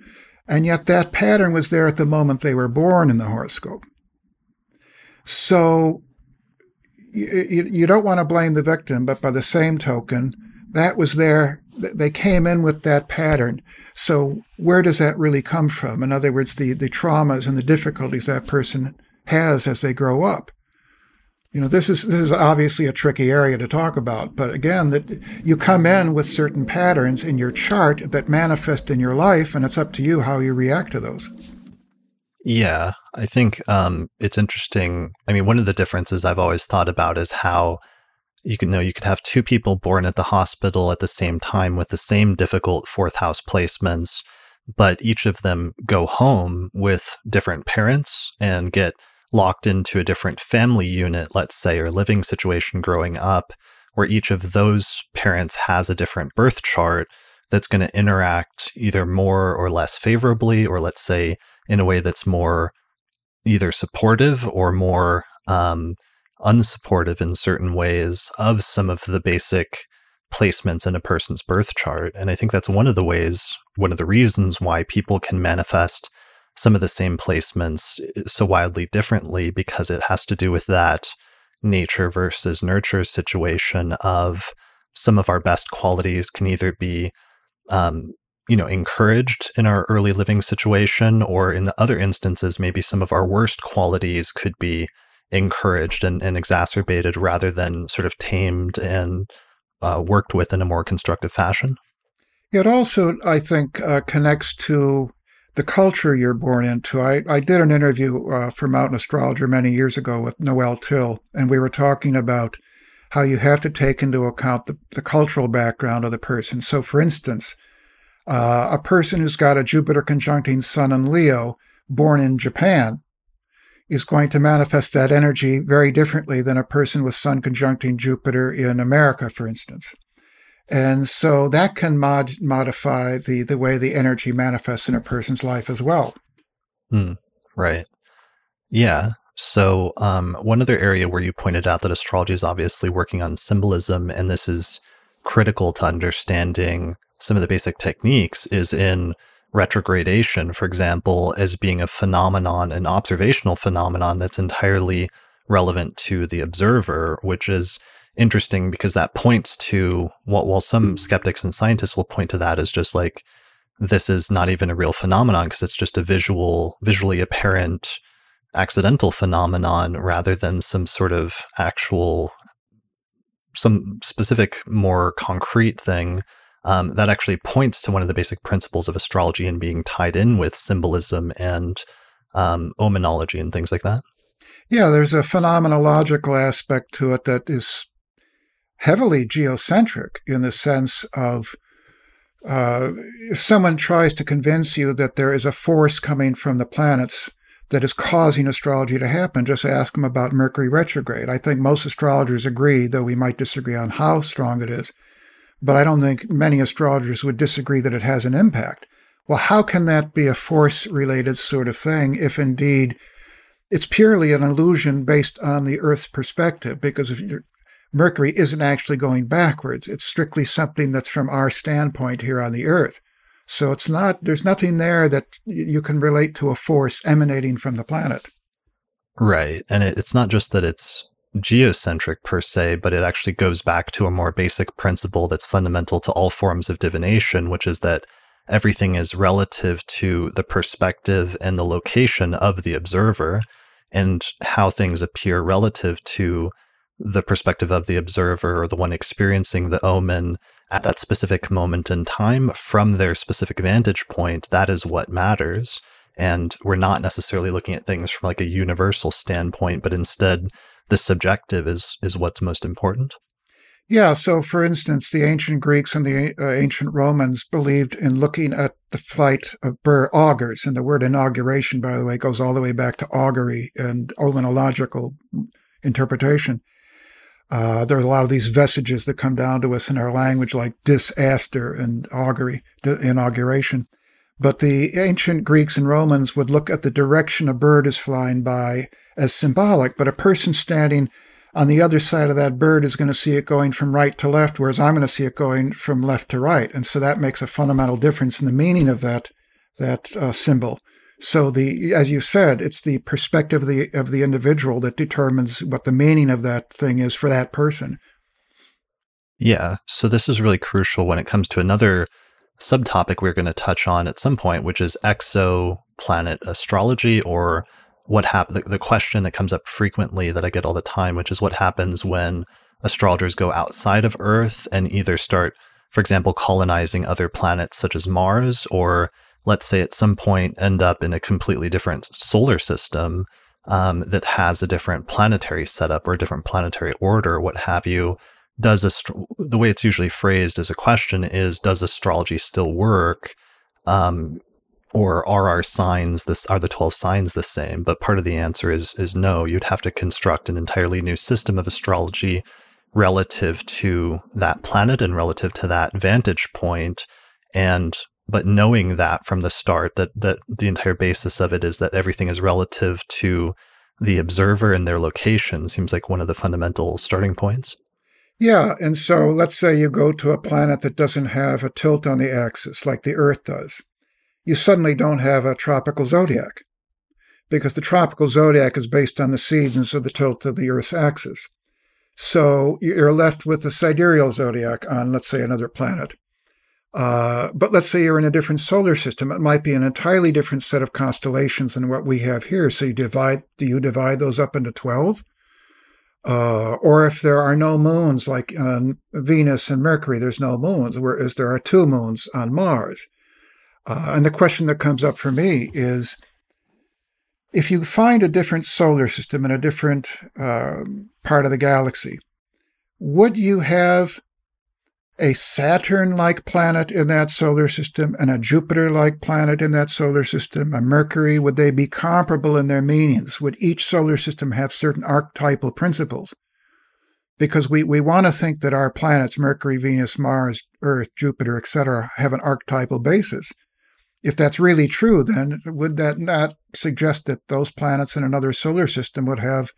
and yet that pattern was there at the moment they were born in the horoscope so you, you don't want to blame the victim, but by the same token, that was there. They came in with that pattern. So where does that really come from? In other words, the, the traumas and the difficulties that person has as they grow up. You know, this is this is obviously a tricky area to talk about, but again, that you come in with certain patterns in your chart that manifest in your life, and it's up to you how you react to those. Yeah, I think um, it's interesting. I mean, one of the differences I've always thought about is how you can know you could have two people born at the hospital at the same time with the same difficult fourth house placements, but each of them go home with different parents and get locked into a different family unit, let's say, or living situation growing up, where each of those parents has a different birth chart that's going to interact either more or less favorably, or let's say in a way that's more either supportive or more um, unsupportive in certain ways of some of the basic placements in a person's birth chart. And I think that's one of the ways, one of the reasons why people can manifest some of the same placements eh, so wildly differently because it has to do with that nature versus nurture situation of some of our best qualities can either be um, you know encouraged in our early living situation or in the other instances maybe some of our worst qualities could be encouraged and, and exacerbated rather than sort of tamed and uh, worked with in a more constructive fashion it also i think uh, connects to the culture you're born into. I, I did an interview uh, for Mountain Astrologer many years ago with Noel Tyl, and we were talking about how you have to take into account the, the cultural background of the person. So, for instance, uh, a person who's got a Jupiter conjuncting Sun in Leo, born in Japan, is going to manifest that energy very differently than a person with Sun conjuncting Jupiter in America, for instance. And so that can mod- modify the, the way the energy manifests in a person's life as well. Mm, right. Yeah. So, um, one other area where you pointed out that astrology is obviously working on symbolism, and this is critical to understanding some of the basic techniques, is in retrogradation, for example, as being a phenomenon, an observational phenomenon that's entirely relevant to the observer, which is interesting because that points to what, while some mm-hmm. skeptics and scientists will point to that as just like, this is not even a real phenomenon because it's just a visual, visually apparent accidental phenomenon rather than some sort of actual, some specific, more concrete thing um, that actually points to one of the basic principles of astrology and being tied in with symbolism and um, omenology and things like that. Yeah, there's a phenomenological aspect to it that is heavily geocentric in the sense of uh, if someone tries to convince you that there is a force coming from the planets that is causing astrology to happen, just ask them about Mercury retrograde. I think most astrologers agree, though we might disagree on how strong it is. But I don't think many astrologers would disagree that it has an impact. Well, how can that be a force related sort of thing if indeed it's purely an illusion based on the Earth's perspective? Because if Mercury isn't actually going backwards. It's strictly something that's from our standpoint here on the Earth. So it's not, there's nothing there that you can relate to a force emanating from the planet. Right. And it's not just that it's geocentric per se, but it actually goes back to a more basic principle that's fundamental to all forms of divination, which is that everything is relative to the perspective and the location of the observer and how things appear relative to the perspective of the observer or the one experiencing the omen at that specific moment in time from their specific vantage point, that is what matters. And we're not necessarily looking at things from like a universal standpoint, but instead the subjective is is what's most important. Yeah. So, for instance, the ancient Greeks and the uh, ancient Romans believed in looking at the flight of bird augurs, and the word inauguration, by the way, goes all the way back to augury and omenological interpretation. Uh, there are a lot of these vestiges that come down to us in our language, like disaster and augury, inauguration. But the ancient Greeks and Romans would look at the direction a bird is flying by as symbolic, but a person standing on the other side of that bird is going to see it going from right to left, whereas I'm going to see it going from left to right. And so that makes a fundamental difference in the meaning of that, that uh, symbol. So the, as you said, it's the perspective of the of the individual that determines what the meaning of that thing is for that person. Yeah. So this is really crucial when it comes to another subtopic we're going to touch on at some point, which is exoplanet astrology or what happened. The, the question that comes up frequently that I get all the time, which is what happens when astrologers go outside of Earth and either start, for example, colonizing other planets such as Mars or let's say at some point end up in a completely different solar system um, that has a different planetary setup or a different planetary order, what have you, does the way it's usually phrased as a question is does astrology still work? Um, or are our signs this are the 12 signs the same but part of the answer is is no you'd have to construct an entirely new system of astrology relative to that planet and relative to that vantage point and but knowing that from the start that that the entire basis of it is that everything is relative to the observer and their location seems like one of the fundamental starting points. Yeah, and so let's say you go to a planet that doesn't have a tilt on the axis like the Earth does. You suddenly don't have a tropical zodiac because the tropical zodiac is based on the seasons of the tilt of the Earth's axis. So you're left with the sidereal zodiac on, let's say, another planet. Uh, but let's say you're in a different solar system. It might be an entirely different set of constellations than what we have here. So you divide, do you divide those up into 12? Uh, or if there are no moons like on Venus and Mercury, there's no moons, whereas there are two moons on Mars. Uh, and the question that comes up for me is if you find a different solar system in a different uh, part of the galaxy, would you have a Saturn like planet in that solar system and a Jupiter like planet in that solar system, a Mercury, would they be comparable in their meanings? Would each solar system have certain archetypal principles? Because we, we want to think that our planets, Mercury, Venus, Mars, Earth, Jupiter, etc., have an archetypal basis. If that's really true, then would that not suggest that those planets in another solar system would have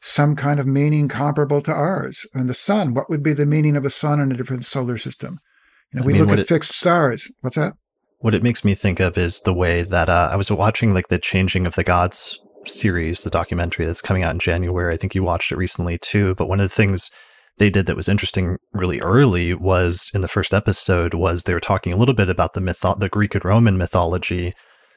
some kind of meaning comparable to ours. And the sun, what would be the meaning of a sun in a different solar system? You know, I we mean, look at it, fixed stars. What's that? What it makes me think of is the way that uh, I was watching like the Changing of the Gods series, the documentary that's coming out in January. I think you watched it recently too. But one of the things they did that was interesting really early was in the first episode was they were talking a little bit about the myth, the Greek and Roman mythology,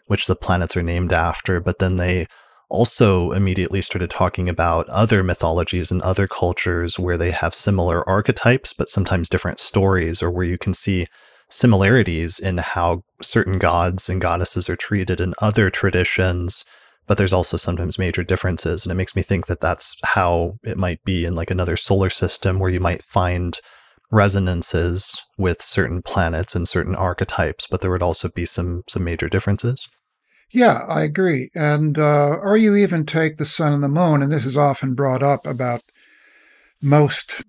which the planets are named after. But then they also immediately started talking about other mythologies and other cultures where they have similar archetypes, but sometimes different stories, or where you can see similarities in how certain gods and goddesses are treated in other traditions. But there's also sometimes major differences. And it makes me think that that's how it might be in like another solar system where you might find resonances with certain planets and certain archetypes, but there would also be some some major differences. Yeah, I agree. And uh, or you even take the sun and the moon, and this is often brought up about most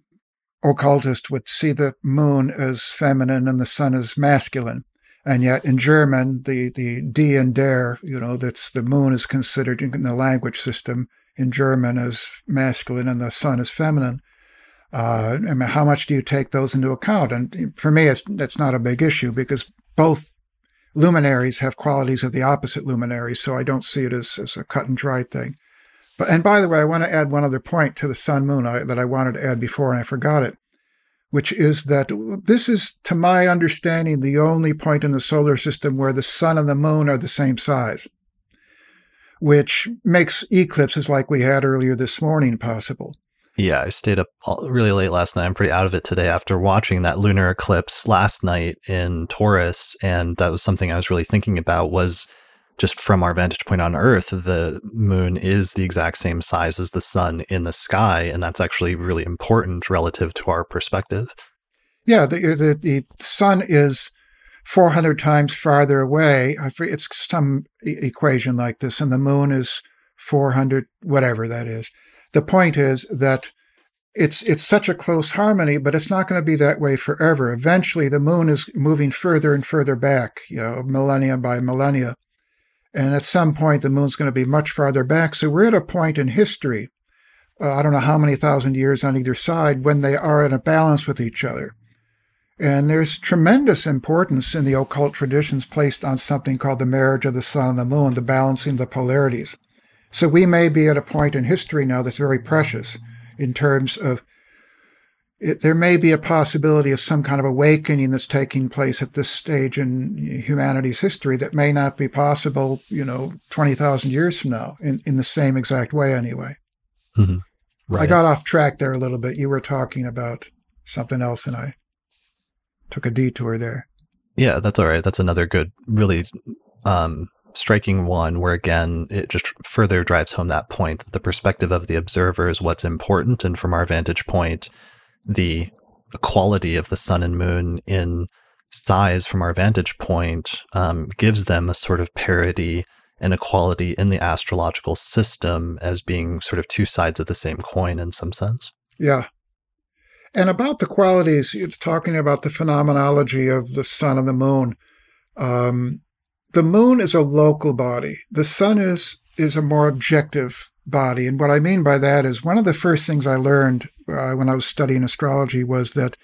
occultists would see the moon as feminine and the sun as masculine. And yet in German, the, the die and der, you know, that's the moon is considered in the language system in German as masculine and the sun is feminine. Uh, I mean, how much do you take those into account? And for me, it's, that's not a big issue because both luminaries have qualities of the opposite luminaries, so I don't see it as, as a cut and dry thing. But and by the way, I want to add one other point to the sun moon I, that I wanted to add before and I forgot it, which is that this is, to my understanding, the only point in the solar system where the sun and the moon are the same size, which makes eclipses like we had earlier this morning possible. Yeah, I stayed up really late last night. I'm pretty out of it today after watching that lunar eclipse last night in Taurus, and that was something I was really thinking about. Was just from our vantage point on Earth, the moon is the exact same size as the sun in the sky, and that's actually really important relative to our perspective. Yeah, the the, the sun is 400 times farther away. It's some equation like this, and the moon is 400, whatever that is the point is that it's it's such a close harmony, but it's not going to be that way forever. Eventually, the moon is moving further and further back, you know, millennia by millennia, and at some point, the moon's going to be much farther back. So we're at a point in history, uh, I don't know how many thousand years on either side, when they are in a balance with each other. And there's tremendous importance in the occult traditions placed on something called the marriage of the sun and the moon, the balancing the polarities. So we may be at a point in history now that's very precious in terms of it, there may be a possibility of some kind of awakening that's taking place at this stage in humanity's history that may not be possible, you know, 20,000 years from now in, in the same exact way anyway. Mm-hmm. Right. I got off track there a little bit. You were talking about something else and I took a detour there. Yeah, that's all right. That's another good, really um, striking one where again it just further drives home that point that the perspective of the observer is what's important and from our vantage point the quality of the sun and moon in size from our vantage point um, gives them a sort of parity and equality in the astrological system as being sort of two sides of the same coin in some sense yeah and about the qualities you're talking about the phenomenology of the sun and the moon um, the moon is a local body. The sun is is a more objective body. And what I mean by that is one of the first things I learned uh, when I was studying astrology was that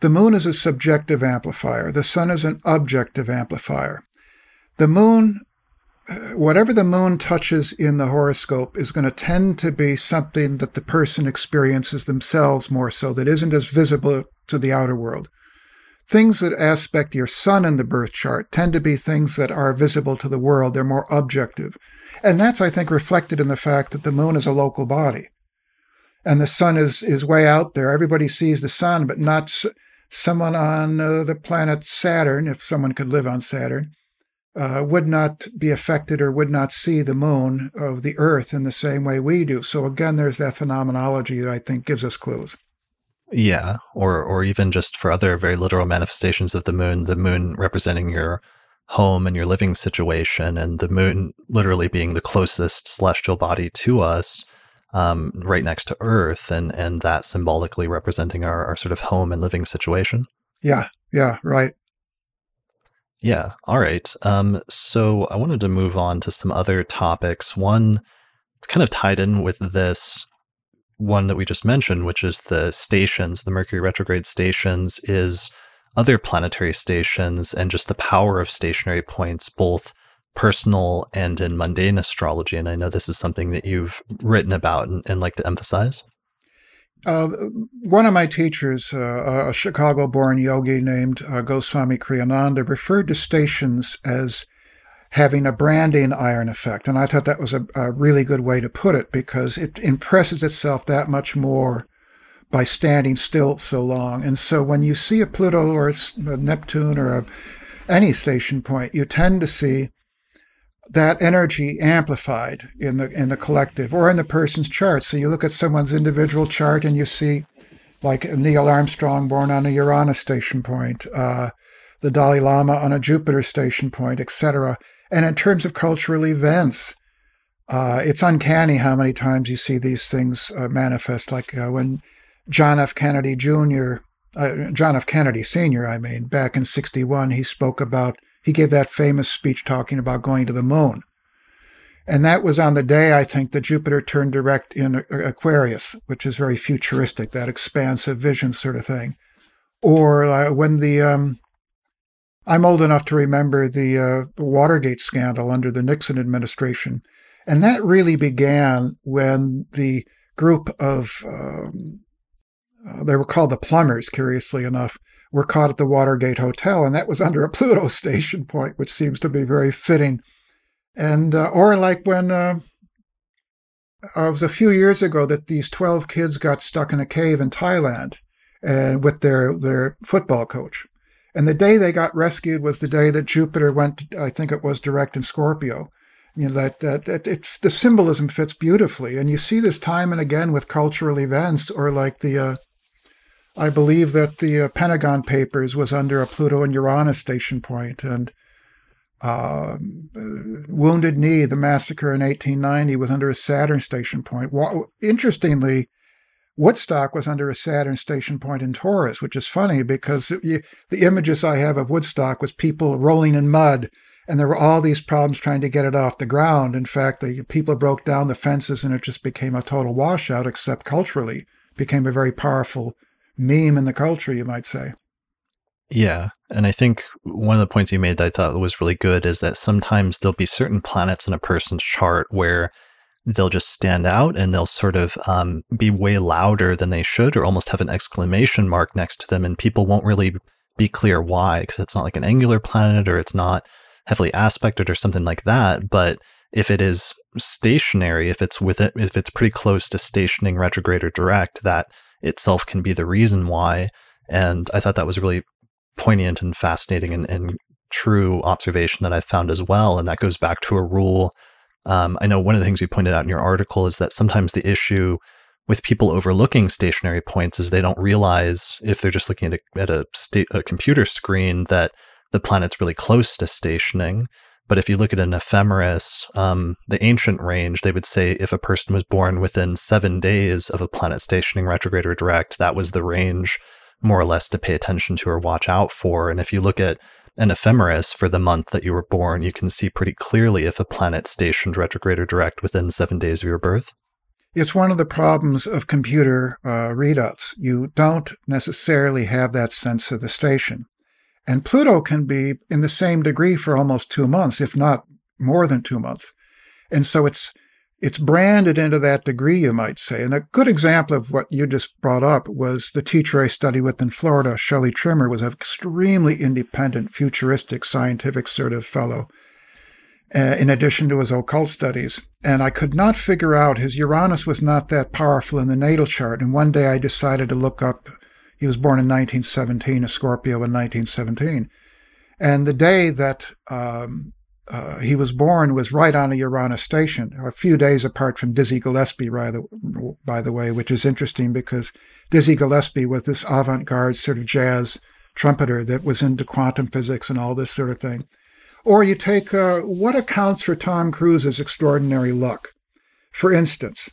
the moon is a subjective amplifier. The sun is an objective amplifier. The moon whatever the moon touches in the horoscope is going to tend to be something that the person experiences themselves more so, that isn't as visible to the outer world. Things that aspect your sun in the birth chart tend to be things that are visible to the world. They're more objective. And that's, I think, reflected in the fact that the moon is a local body. And the sun is, is way out there. Everybody sees the sun, but not someone on uh, the planet Saturn, if someone could live on Saturn, uh, would not be affected or would not see the moon of the Earth in the same way we do. So again, there's that phenomenology that I think gives us clues. Yeah, or or even just for other very literal manifestations of the moon, the moon representing your home and your living situation, and the moon literally being the closest celestial body to us, um, right next to Earth, and and that symbolically representing our, our sort of home and living situation. Yeah, yeah, right. Yeah. All right. Um, so I wanted to move on to some other topics. One, it's kind of tied in with this one that we just mentioned, which is the stations, the Mercury retrograde stations, is other planetary stations and just the power of stationary points, both personal and in mundane astrology. And I know this is something that you've written about and, and like to emphasize. Uh, one of my teachers, uh, a Chicago born yogi named uh, Goswami Kriyananda, referred to stations as having a branding iron effect. And I thought that was a, a really good way to put it because it impresses itself that much more by standing still so long. And so when you see a Pluto or a Neptune or a, any station point, you tend to see that energy amplified in the in the collective or in the person's chart. So you look at someone's individual chart and you see, like Neil Armstrong born on a Uranus station point, uh, the Dalai Lama on a Jupiter station point, etc. And in terms of cultural events, uh, it's uncanny how many times you see these things uh, manifest. Like uh, when John F. Kennedy Jr., uh, John F. Kennedy Sr., I mean, back in '61, he spoke about he gave that famous speech talking about going to the moon. And that was on the day, I think, that Jupiter turned direct in Aquarius, which is very futuristic, that expansive vision sort of thing. Or uh, when the, um, I'm old enough to remember the uh, Watergate scandal under the Nixon administration. And that really began when the group of, um, uh, they were called the plumbers, curiously enough, were caught at the Watergate Hotel, and that was <laughs> under a Pluto station point, which seems to be very fitting. And uh, or like when uh, uh, it was a few years ago that these twelve kids got stuck in a cave in Thailand, and with their their football coach. And the day they got rescued was the day that Jupiter went. I think it was direct in Scorpio. You know that that, that it, the symbolism fits beautifully, and you see this time and again with cultural events, or like the uh, I believe that the uh, Pentagon Papers was under a Pluto and Uranus station point, and uh, Wounded Knee, the massacre in 1890, was under a Saturn station point. Well, interestingly, Woodstock was under a Saturn station point in Taurus, which is funny because it, the images I have of Woodstock was people rolling in mud, and there were all these problems trying to get it off the ground. In fact, the people broke down the fences, and it just became a total washout. Except culturally, became a very powerful meme in the culture, you might say. Yeah. And I think one of the points you made that I thought was really good is that sometimes there'll be certain planets in a person's chart where they'll just stand out and they'll sort of um, be way louder than they should or almost have an exclamation mark next to them. And people won't really be clear why, because it's not like an angular planet or it's not heavily aspected or something like that. But if it is stationary, if it's with it, if it's pretty close to stationing retrograde or direct, that itself can be the reason why. And I thought that was really poignant and fascinating and, and true observation that I found as well. And that goes back to a rule. Um, I know one of the things you pointed out in your article is that sometimes the issue with people overlooking stationary points is they don't realize if they're just looking at a, at a, sta- a computer screen that the planet's really close to stationing. But if you look at an ephemeris, um, the ancient range, they would say if a person was born within seven days of a planet stationing retrograde or direct, that was the range more or less to pay attention to or watch out for. And if you look at an ephemeris for the month that you were born, you can see pretty clearly if a planet stationed retrograde or direct within seven days of your birth. It's one of the problems of computer uh, readouts. You don't necessarily have that sense of the station. And Pluto can be in the same degree for almost two months, if not more than two months. And so it's it's branded into that degree, you might say. And a good example of what you just brought up was the teacher I studied with in Florida, Shelley Trimmer, was an extremely independent, futuristic, scientific sort of fellow, uh, in addition to his occult studies. And I could not figure out his Uranus was not that powerful in the natal chart. And one day I decided to look up, he was born in 1917, a Scorpio in 1917. And the day that um, uh, he was born was right on a Uranus station, a few days apart from Dizzy Gillespie, by the, by the way, which is interesting because Dizzy Gillespie was this avant garde sort of jazz trumpeter that was into quantum physics and all this sort of thing. Or you take uh, what accounts for Tom Cruise's extraordinary luck. For instance,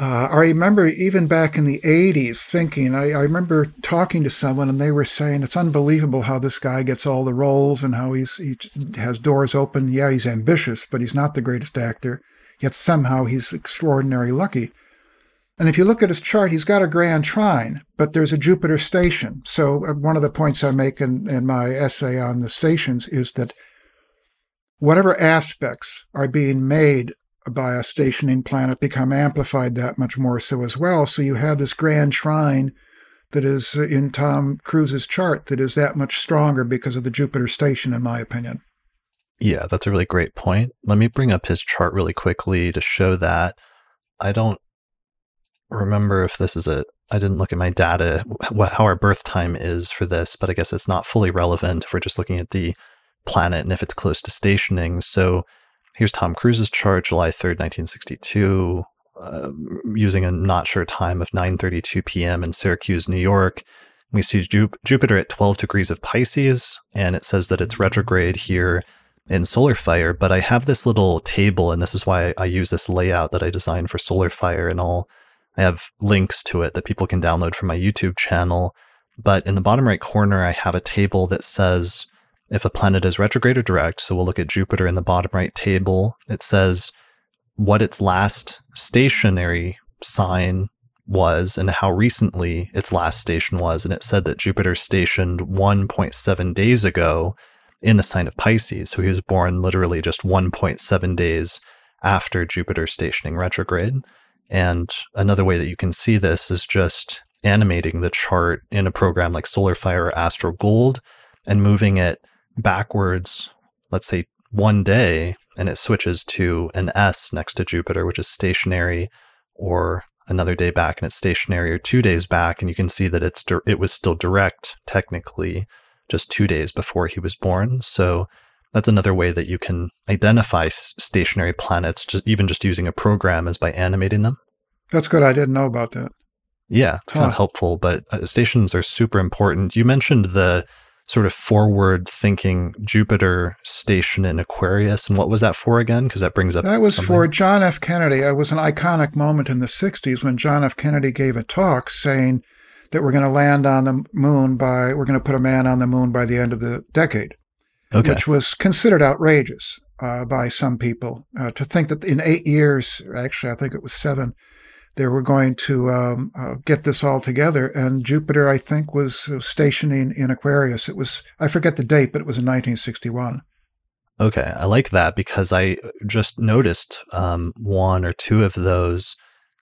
uh, I remember even back in the 80s thinking, I, I, remember talking to someone and they were saying it's unbelievable how this guy gets all the roles and how he's, he has doors open. Yeah, he's ambitious, but he's not the greatest actor. Yet somehow he's extraordinarily lucky. And if you look at his chart, he's got a grand trine, but there's a Jupiter station. So uh, one of the points I make in, in my essay on the stations is that whatever aspects are being made by a stationing planet become amplified that much more so as well. So you have this grand trine that is in Tom Cruise's chart that is that much stronger because of the Jupiter station, in my opinion. Yeah, that's a really great point. Let me bring up his chart really quickly to show that. I don't remember if this is a, I didn't look at my data, what, how our birth time is for this, but I guess it's not fully relevant if we're just looking at the planet and if it's close to stationing. So Here's Tom Cruise's chart, July 3rd, 1962, uh, using a not sure time of 9:32 p.m. in Syracuse, New York. We see Ju- Jupiter at 12 degrees of Pisces, and it says that it's retrograde here in Solar Fire. But I have this little table, and this is why I use this layout that I designed for Solar Fire and all. I have links to it that people can download from my YouTube channel. But in the bottom right corner, I have a table that says if a planet is retrograde or direct, so we'll look at Jupiter in the bottom right table, it says what its last stationary sign was and how recently its last station was. And it said that Jupiter stationed 1.7 days ago in the sign of Pisces. So he was born literally just 1.7 days after Jupiter stationing retrograde. And another way that you can see this is just animating the chart in a program like SolarFire or Astro Gold and moving it backwards, let's say one day, and it switches to an S next to Jupiter, which is stationary, or another day back and it's stationary, or two days back, and you can see that it's it was still direct technically just two days before he was born. So that's another way that you can identify stationary planets, just even just using a program, is by animating them. That's good. I didn't know about that. Yeah, it's huh. kind of helpful, but uh, stations are super important. You mentioned the sort of forward thinking Jupiter station in Aquarius. And what was that for again? Because that brings up. That was something. for John F. Kennedy. It was an iconic moment in the 60s when John F. Kennedy gave a talk saying that we're going to land on the moon by, we're going to put a man on the moon by the end of the decade. Okay. Which was considered outrageous uh, by some people uh, to think that in eight years, actually, I think it was seven, they were going to um, uh, get this all together. And Jupiter, I think, was uh, stationing in Aquarius. It was, I forget the date, but it was in 1961. Okay, I like that because I just noticed um, one or two of those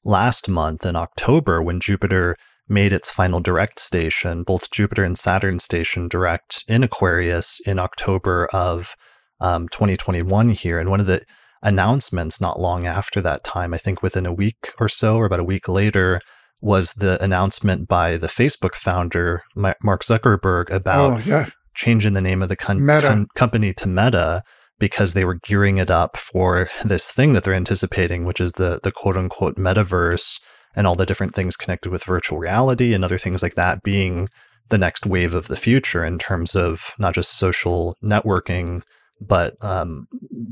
last month in October when Jupiter made its final direct station, both Jupiter and Saturn station direct in Aquarius in October of um, 2021 here. And one of the announcements not long after that time, I think within a week or so, or about a week later, was the announcement by the Facebook founder, Mark Zuckerberg, about oh, yeah. changing the name of the con- company to Meta because they were gearing it up for this thing that they're anticipating, which is the, the quote unquote metaverse and all the different things connected with virtual reality and other things like that being the next wave of the future in terms of not just social networking but um,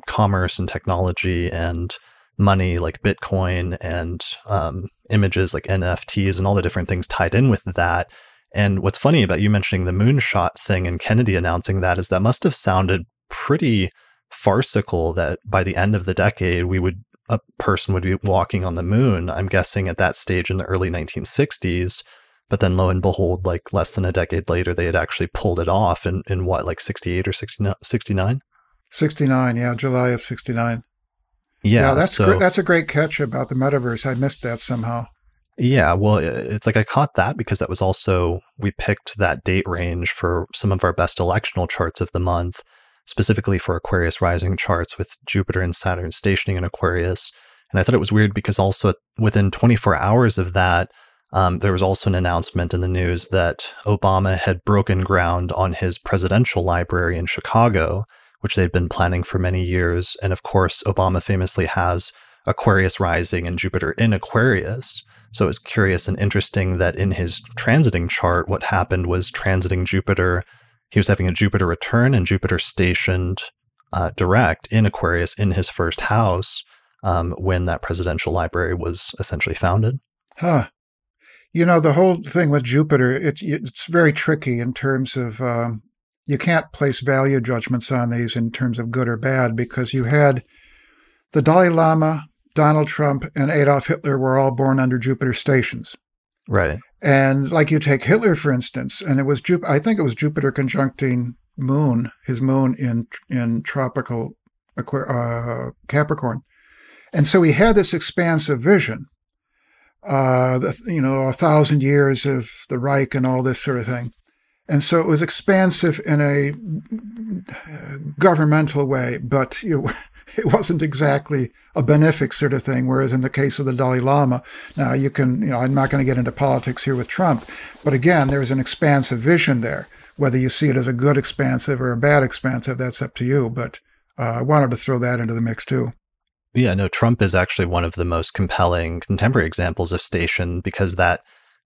commerce and technology and money like Bitcoin and um, images like NFTs and all the different things tied in with that. And what's funny about you mentioning the moonshot thing and Kennedy announcing that is that must have sounded pretty farcical that by the end of the decade we would a person would be walking on the moon. I'm guessing at that stage in the early 1960s. But then lo and behold, like less than a decade later, they had actually pulled it off in, in what, like 68 or 69? 69, yeah, July of 69. Yeah, Yeah, that's so, gr- that's a great catch about the metaverse. I missed that somehow. Yeah, well, it's like I caught that because that was also we picked that date range for some of our best electional charts of the month, specifically for Aquarius rising charts with Jupiter and Saturn stationing in Aquarius. And I thought it was weird because also within 24 hours of that, um, there was also an announcement in the news that Obama had broken ground on his presidential library in Chicago, which they'd been planning for many years. And of course, Obama famously has Aquarius rising and Jupiter in Aquarius. So it's curious and interesting that in his transiting chart, what happened was transiting Jupiter. He was having a Jupiter return and Jupiter stationed uh, direct in Aquarius in his first house um, when that presidential library was essentially founded. Huh. You know, the whole thing with Jupiter, it's it's very tricky in terms of um, you can't place value judgments on these in terms of good or bad because you had the Dalai Lama, Donald Trump, and Adolf Hitler were all born under Jupiter stations. Right. And like you take Hitler, for instance, and it was Jup- I think it was Jupiter conjuncting Moon, his moon in in tropical uh, Capricorn, and so he had this expansive vision. Uh, the, you know, a thousand years of the Reich and all this sort of thing. And so it was expansive in a governmental way, but you know, <laughs> it wasn't exactly a benefic sort of thing. Whereas in the case of the Dalai Lama, now you can, you know, I'm not going to get into politics here with Trump, but again, there's an expansive vision there. Whether you see it as a good expansive or a bad expansive, that's up to you. But uh, I wanted to throw that into the mix too. Yeah, no, Trump is actually one of the most compelling contemporary examples of station because that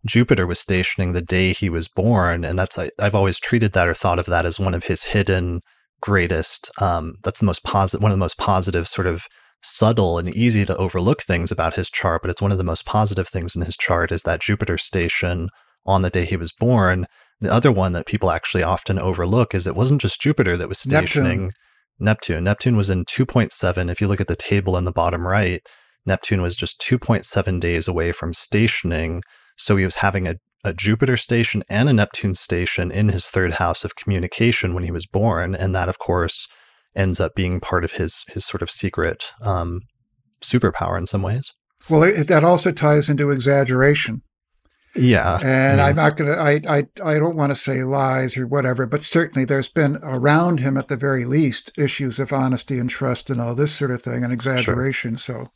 Jupiter was stationing the day he was born. And that's, I, have always treated that or thought of that as one of his hidden greatest, um, that's the most positive, one of the most positive, sort of subtle and easy to overlook things about his chart. But it's one of the most positive things in his chart is that Jupiter station on the day he was born. The other one that people actually often overlook is it wasn't just Jupiter that was stationing. Neptune. Neptune. Neptune was in 2.7. If you look at the table in the bottom right, Neptune was just 2.7 days away from stationing. So he was having a, a Jupiter station and a Neptune station in his third house of communication when he was born. And that, of course, ends up being part of his, his sort of secret um, superpower in some ways. Well, it, that also ties into exaggeration. Yeah. And yeah. I'm not going to, I, I, I don't want to say lies or whatever, but certainly there's been around him at the very least issues of honesty and trust and all this sort of thing and exaggeration. Sure. So,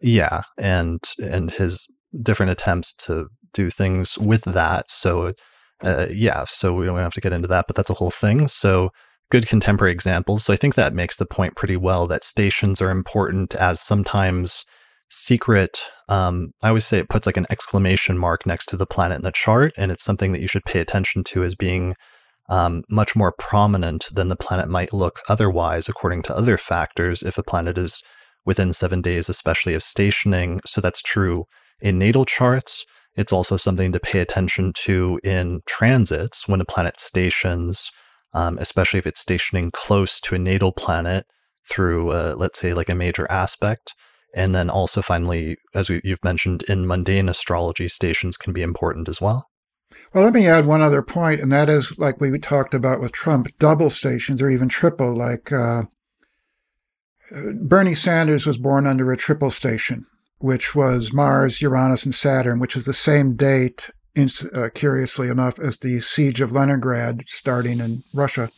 yeah. And, and his different attempts to do things with that. So, uh, yeah. So we don't have to get into that, but that's a whole thing. So, good contemporary examples. So I think that makes the point pretty well that stations are important as sometimes secret um, i always say it puts like an exclamation mark next to the planet in the chart and it's something that you should pay attention to as being um, much more prominent than the planet might look otherwise according to other factors if a planet is within seven days especially of stationing so that's true in natal charts it's also something to pay attention to in transits when a planet stations um, especially if it's stationing close to a natal planet through uh, let's say like a major aspect and then also finally, as we, you've mentioned, in mundane astrology, stations can be important as well. Well, let me add one other point, and that is like we talked about with Trump, double stations or even triple. Like uh, Bernie Sanders was born under a triple station, which was Mars, Uranus, and Saturn, which is the same date, uh, curiously enough, as the siege of Leningrad starting in Russia.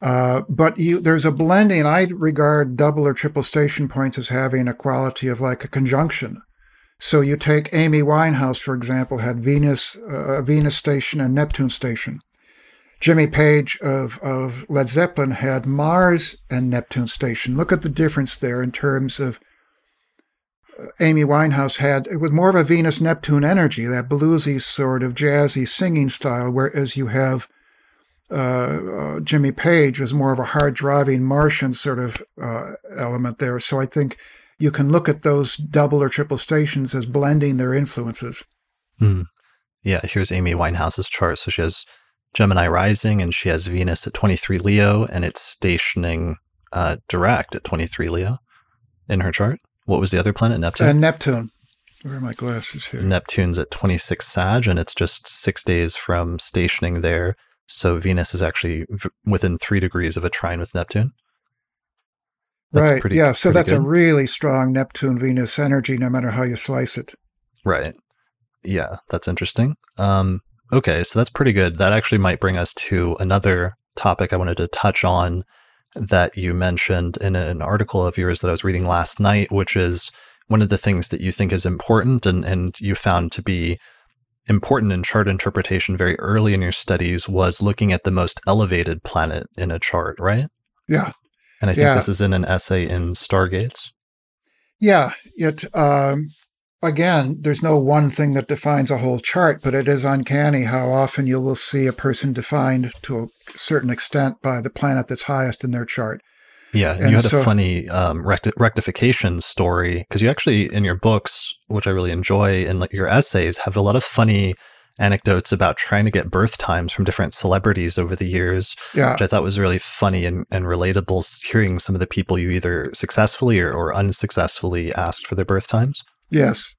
Uh, but you, there's a blending. I regard double or triple station points as having a quality of like a conjunction. So you take Amy Winehouse, for example, had Venus, uh, Venus station and Neptune station. Jimmy Page of, of Led Zeppelin had Mars and Neptune station. Look at the difference there in terms of Amy Winehouse had, it was more of a Venus Neptune energy, that bluesy sort of jazzy singing style, whereas you have uh, uh, Jimmy Page was more of a hard driving Martian sort of uh, element there. So I think you can look at those double or triple stations as blending their influences. Mm. Yeah, here's Amy Winehouse's chart. So she has Gemini rising and she has Venus at 23 Leo and it's stationing uh, direct at 23 Leo in her chart. What was the other planet? Neptune? And Neptune. Where are my glasses here? Neptune's at 26 Sag and it's just six days from stationing there. So Venus is actually v- within three degrees of a trine with Neptune. That's right. pretty- yeah. So that's a really strong Neptune Venus energy, no matter how you slice it. Right. Yeah, that's interesting. Um, okay, so that's pretty good. That actually might bring us to another topic I wanted to touch on that you mentioned in an article of yours that I was reading last night, which is one of the things that you think is important and, and you found to be important in chart interpretation very early in your studies was looking at the most elevated planet in a chart, right? Yeah. And I think Yeah. this is in an essay in Stargates. Yeah. It, um, again, there's no one thing that defines a whole chart, but it is uncanny how often you will see a person defined to a certain extent by the planet that's highest in their chart. Yeah, and you had so- a funny um, recti- rectification story because you actually, in your books, which I really enjoy, and like your essays, have a lot of funny anecdotes about trying to get birth times from different celebrities over the years, Yeah. which I thought was really funny and, and relatable. Hearing some of the people you either successfully or, or unsuccessfully asked for their birth times. Yes.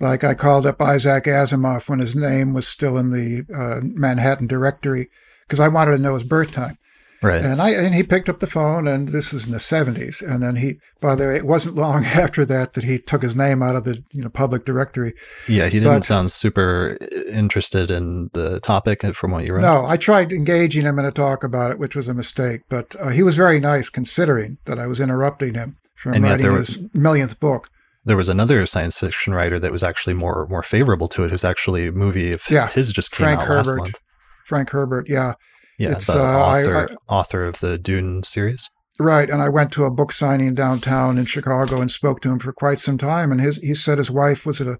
Like I called up Isaac Asimov when his name was still in the uh, Manhattan directory because I wanted to know his birth time. Right. And I and he picked up the phone, and this was in the seventies. And then he, by the way, it wasn't long <laughs> after that that he took his name out of the you know public directory. yeah, he didn't but- sound super interested in the topic uh, from what you wrote. No, I tried engaging him in a talk about it, which was a mistake. But uh, he was very nice, considering that I was interrupting him from And writing his millionth book. There was another science fiction writer that was actually more more favorable to it, who's actually a movie of Yeah, his just came Frank out last Herbert. month. Frank Herbert, yeah, Yeah, It's, the uh, I- author I- author of the Dune series. Right, and I went to a book signing downtown in Chicago and spoke to him for quite some time. And his he said his wife was a,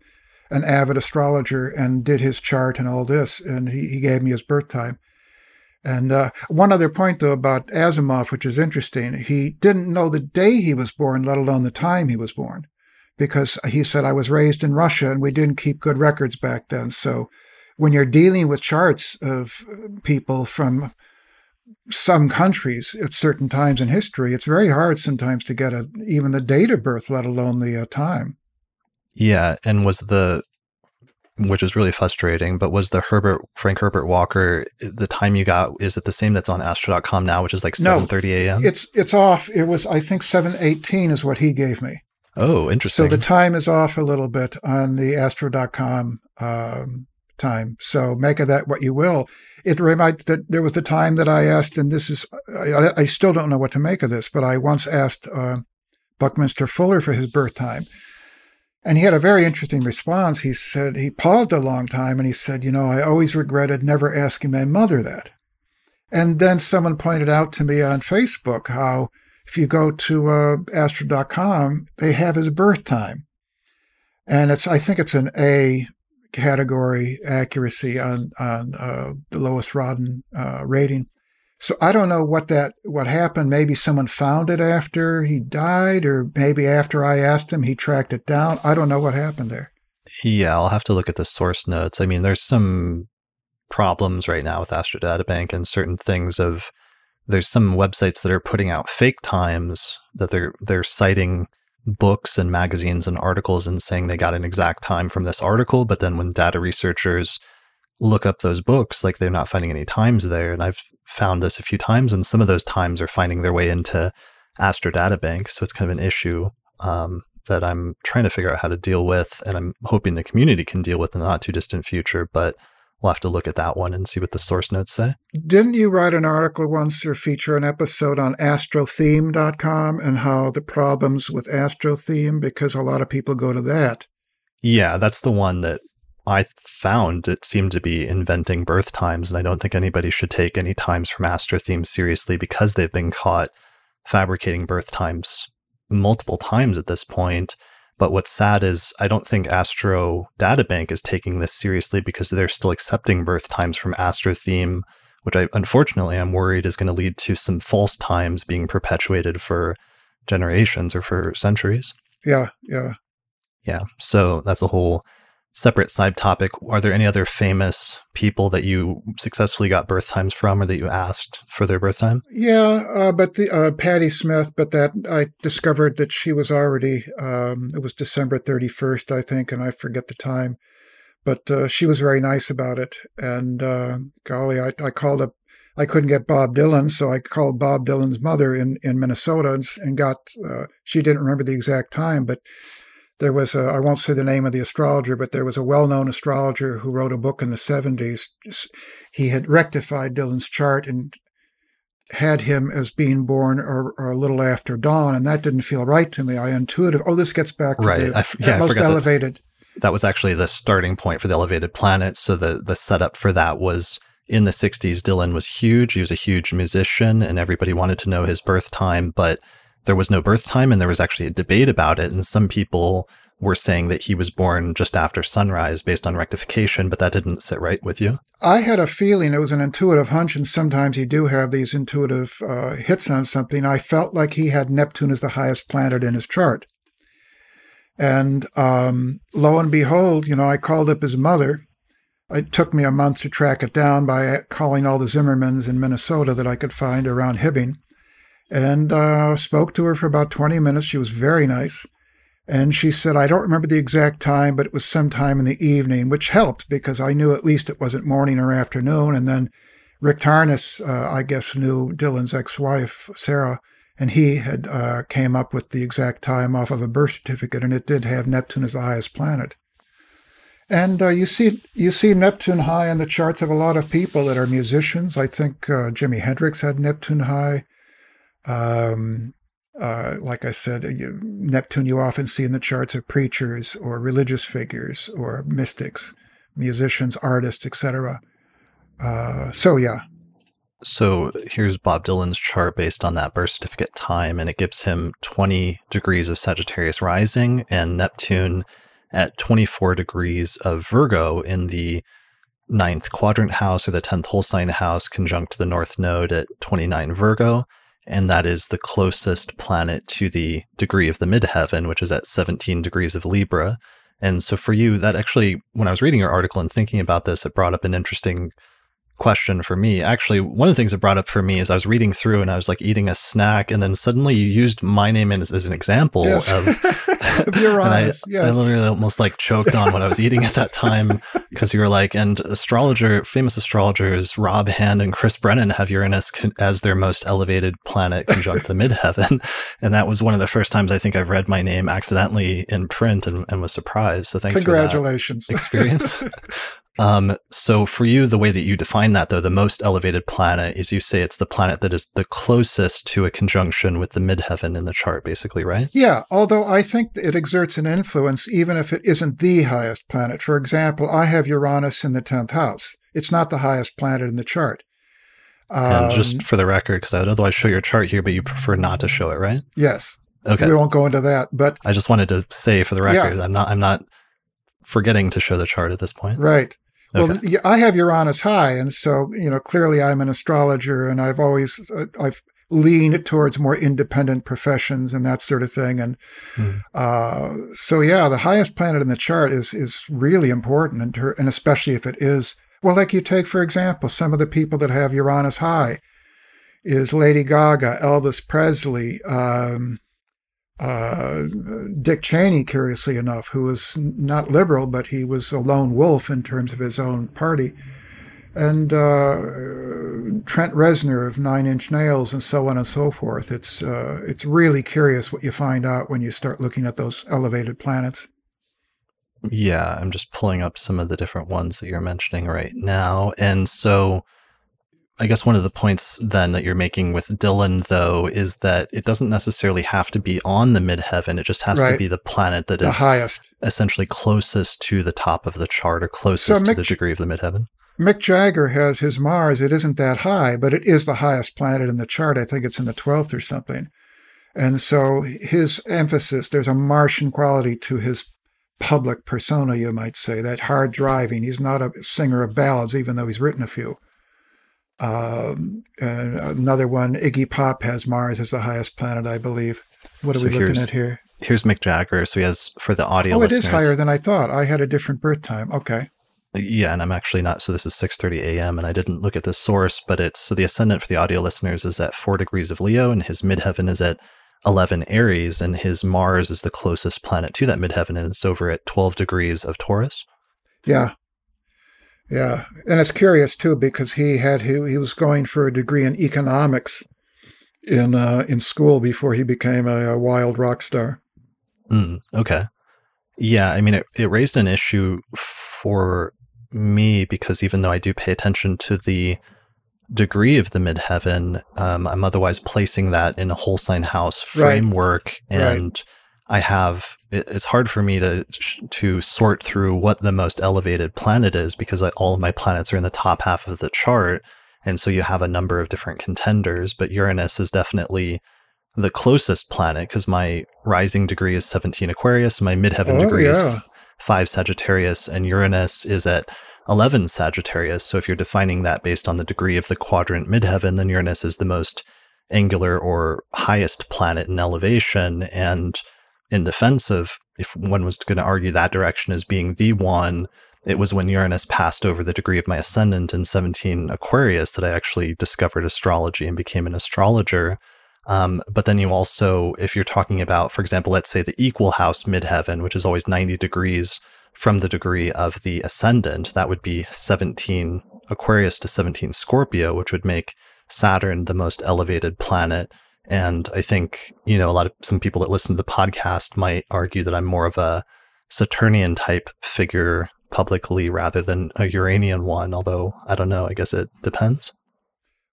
an avid astrologer and did his chart and all this, and he, he gave me his birth time. And uh, one other point though about Asimov, which is interesting, he didn't know the day he was born, let alone the time he was born, because he said I was raised in Russia and we didn't keep good records back then. So when you're dealing with charts of people from some countries at certain times in history, it's very hard sometimes to get a, even the date of birth, let alone the uh, time. Yeah, and was the which is really frustrating, but was the Herbert Frank Herbert Walker the time you got is it the same that's on astro.com now, which is like No, 7:30 a.m.? It's it's off. It was I think seven eighteen is what he gave me. Oh, interesting. So the time is off a little bit on the Astro.com um, time. So make of that what you will. It reminds that there was the time that I asked, and this is I, I still don't know what to make of this, but I once asked uh, Buckminster Fuller for his birth time. And he had a very interesting response. He said, he paused a long time and he said, You know, I always regretted never asking my mother that. And then someone pointed out to me on Facebook how if you go to uh, astro.com, they have his birth time. And it's, I think it's an A category accuracy on, on uh, the Lois Rodden uh, rating. So I don't know what that what happened. Maybe someone found it after he died, or maybe after I asked him, he tracked it down. I don't know what happened there. yeah, I'll have to look at the source notes. I mean, there's some problems right now with Astro Databank and certain things of there's some websites that are putting out fake times that they're they're citing books and magazines and articles and saying they got an exact time from this article, but then when data researchers look up those books, like they're not finding any times there. And I've found this a few times, and some of those times are finding their way into Astro Databank. So it's kind of an issue um, that I'm trying to figure out how to deal with, and I'm hoping the community can deal with in the not too distant future. But we'll have to look at that one and see what the source notes say. Didn't you write an article once or feature an episode on astrotheme.com and how the problems with astrotheme because a lot of people go to that. Yeah, that's the one that I found it seemed to be inventing birth times, and I don't think anybody should take any times from Astrotheme seriously because they've been caught fabricating birth times multiple times at this point. But what's sad is I don't think Astro Databank is taking this seriously because they're still accepting birth times from Astrotheme, which I unfortunately I'm worried is going to lead to some false times being perpetuated for generations or for centuries. Yeah, yeah. Yeah. So that's a whole separate side topic. Are there any other famous people that you successfully got birth times from or that you asked for their birth time? Yeah, uh, but the uh, Patti Smith, but that I discovered that she was already. Um, it was December thirty first, I think, and I forget the time. But uh, she was very nice about it, and uh, golly, I, I called up I couldn't get Bob Dylan, so I called Bob Dylan's mother in, in Minnesota and and got, uh, she didn't remember the exact time, but there was a, I won't say the name of the astrologer, but there was a well known astrologer who wrote a book in the 70s. He had rectified Dylan's chart and had him as being born or, or, a little after dawn, and that didn't feel right to me. I intuitive. Oh, this gets back to right. the I, yeah, most elevated. That, that was actually the starting point for the elevated planet. So the the setup for that was in the 60s, Dylan was huge. He was a huge musician, and everybody wanted to know his birth time, but there was no birth time, and there was actually a debate about it. And some people were saying that he was born just after sunrise based on rectification, but that didn't sit right with you. I had a feeling it was an intuitive hunch, and sometimes you do have these intuitive uh, hits on something. I felt like he had Neptune as the highest planet in his chart. And um, lo and behold, you know, I called up his mother it took me a month to track it down by calling all the Zimmermans in Minnesota that I could find around Hibbing and uh, spoke to her for about 20 minutes. She was very nice. And she said, I don't remember the exact time, but it was sometime in the evening, which helped because I knew at least it wasn't morning or afternoon. And then Rick Tarnas, uh, I guess, knew Dylan's ex wife, Sarah, and he had uh, came up with the exact time off of a birth certificate, and it did have Neptune as the highest planet. And uh, you see you see Neptune high in the charts of a lot of people that are musicians. I think uh, Jimi Hendrix had Neptune high. Um, uh, like I said, you, Neptune you often see in the charts of preachers or religious figures or mystics, musicians, artists, etc. Uh, so yeah. So here's Bob Dylan's chart based on that birth certificate time, and it gives him 20 degrees of Sagittarius rising and Neptune at 24 degrees of Virgo in the ninth quadrant house or the 10th whole sign house conjunct the north node at 29 Virgo. And that is the closest planet to the degree of the midheaven, which is at 17 degrees of Libra. And so for you, that actually, when I was reading your article and thinking about this, it brought up an interesting question for me. Actually, one of the things it brought up for me is I was reading through and I was like eating a snack, and then suddenly you used my name as, as an example yes. of, <laughs> your <laughs> eyes. I, yes. I literally almost like choked on what I was eating at that time <laughs> because you were like, and astrologer, famous astrologers Rob Hand and Chris Brennan have Uranus as their most elevated planet conjunct the midheaven, and that was one of the first times I think I've read my name accidentally in print and, and was surprised. So thanks. Congratulations. experience. Um, so for you, the way that you define that, though, the most elevated planet is you say it's the planet that is the closest to a conjunction with the midheaven in the chart, basically, right? Yeah, although I think it exerts an influence even if it isn't the highest planet. For example, I have Uranus in the 10th house. It's not the highest planet in the chart. Um, and just for the record, because I would otherwise show your chart here, but you prefer not to show it, right? Yes. Okay. We won't go into that, but I just wanted to say for the record, yeah. I'm not I'm not forgetting to show the chart at this point. Right. Well, I have Uranus high, and so you know clearly I'm an astrologer, and I've always uh, I've leaned towards more independent professions and that sort of thing. And mm. uh, so, yeah, the highest planet in the chart is is really important, and, ter- and especially if it is well, like you take for example, some of the people that have Uranus high is Lady Gaga, Elvis Presley. Um, uh, Dick Cheney, curiously enough, who was not liberal, but he was a lone wolf in terms of his own party, and uh, Trent Reznor of Nine Inch Nails, and so on and so forth. It's uh, it's really curious what you find out when you start looking at those elevated planets. Yeah, I'm just pulling up some of the different ones that you're mentioning right now, and so I guess one of the points then that you're making with Dylan, though, is that it doesn't necessarily have to be on the midheaven. It just has right. to be the planet that the is highest, essentially closest to the top of the chart or closest so Mick, to the degree of the midheaven. Mick Jagger has his Mars. It isn't that high, but it is the highest planet in the chart. I think it's in the 12th or something. And so his emphasis, there's a Martian quality to his public persona, you might say, that hard driving. He's not a singer of ballads, even though he's written a few. Um, another one, Iggy Pop has Mars as the highest planet, I believe. What are so we looking at here? Here's Mick Jagger. So he has for the audio. Oh, it is higher than I thought. I had a different birth time. Okay. Yeah, and I'm actually not. So this is 6:30 a.m. and I didn't look at the source, but it's so the ascendant for the audio listeners is at four degrees of Leo, and his midheaven is at 11 Aries, and his Mars is the closest planet to that midheaven, and it's over at 12 degrees of Taurus. Yeah, Yeah, and it's curious too because he had he, he was going for a degree in economics in uh, in school before he became a, a wild rock star. Mm, okay. Yeah, I mean, it, it raised an issue for me because even though I do pay attention to the degree of the midheaven, um, I'm otherwise placing that in a whole sign house framework, right. and right. I have it's hard for me to to sort through what the most elevated planet is because I, all of my planets are in the top half of the chart, and so you have a number of different contenders. But Uranus is definitely the closest planet because my rising degree is 17 Aquarius, my midheaven oh, degree yeah. is 5 Sagittarius, and Uranus is at 11 Sagittarius. So if you're defining that based on the degree of the quadrant midheaven, then Uranus is the most angular or highest planet in elevation. And in defense of, if one was going to argue that direction as being the one, it was when Uranus passed over the degree of my ascendant in 17 Aquarius that I actually discovered astrology and became an astrologer. Um, but then you also, if you're talking about, for example, let's say the equal house midheaven, which is always 90 degrees from the degree of the ascendant, that would be 17 Aquarius to 17 Scorpio, which would make Saturn the most elevated planet. And I think, you know, a lot of some people that listen to the podcast might argue that I'm more of a Saturnian type figure publicly rather than a Uranian one, although I don't know, I guess it depends.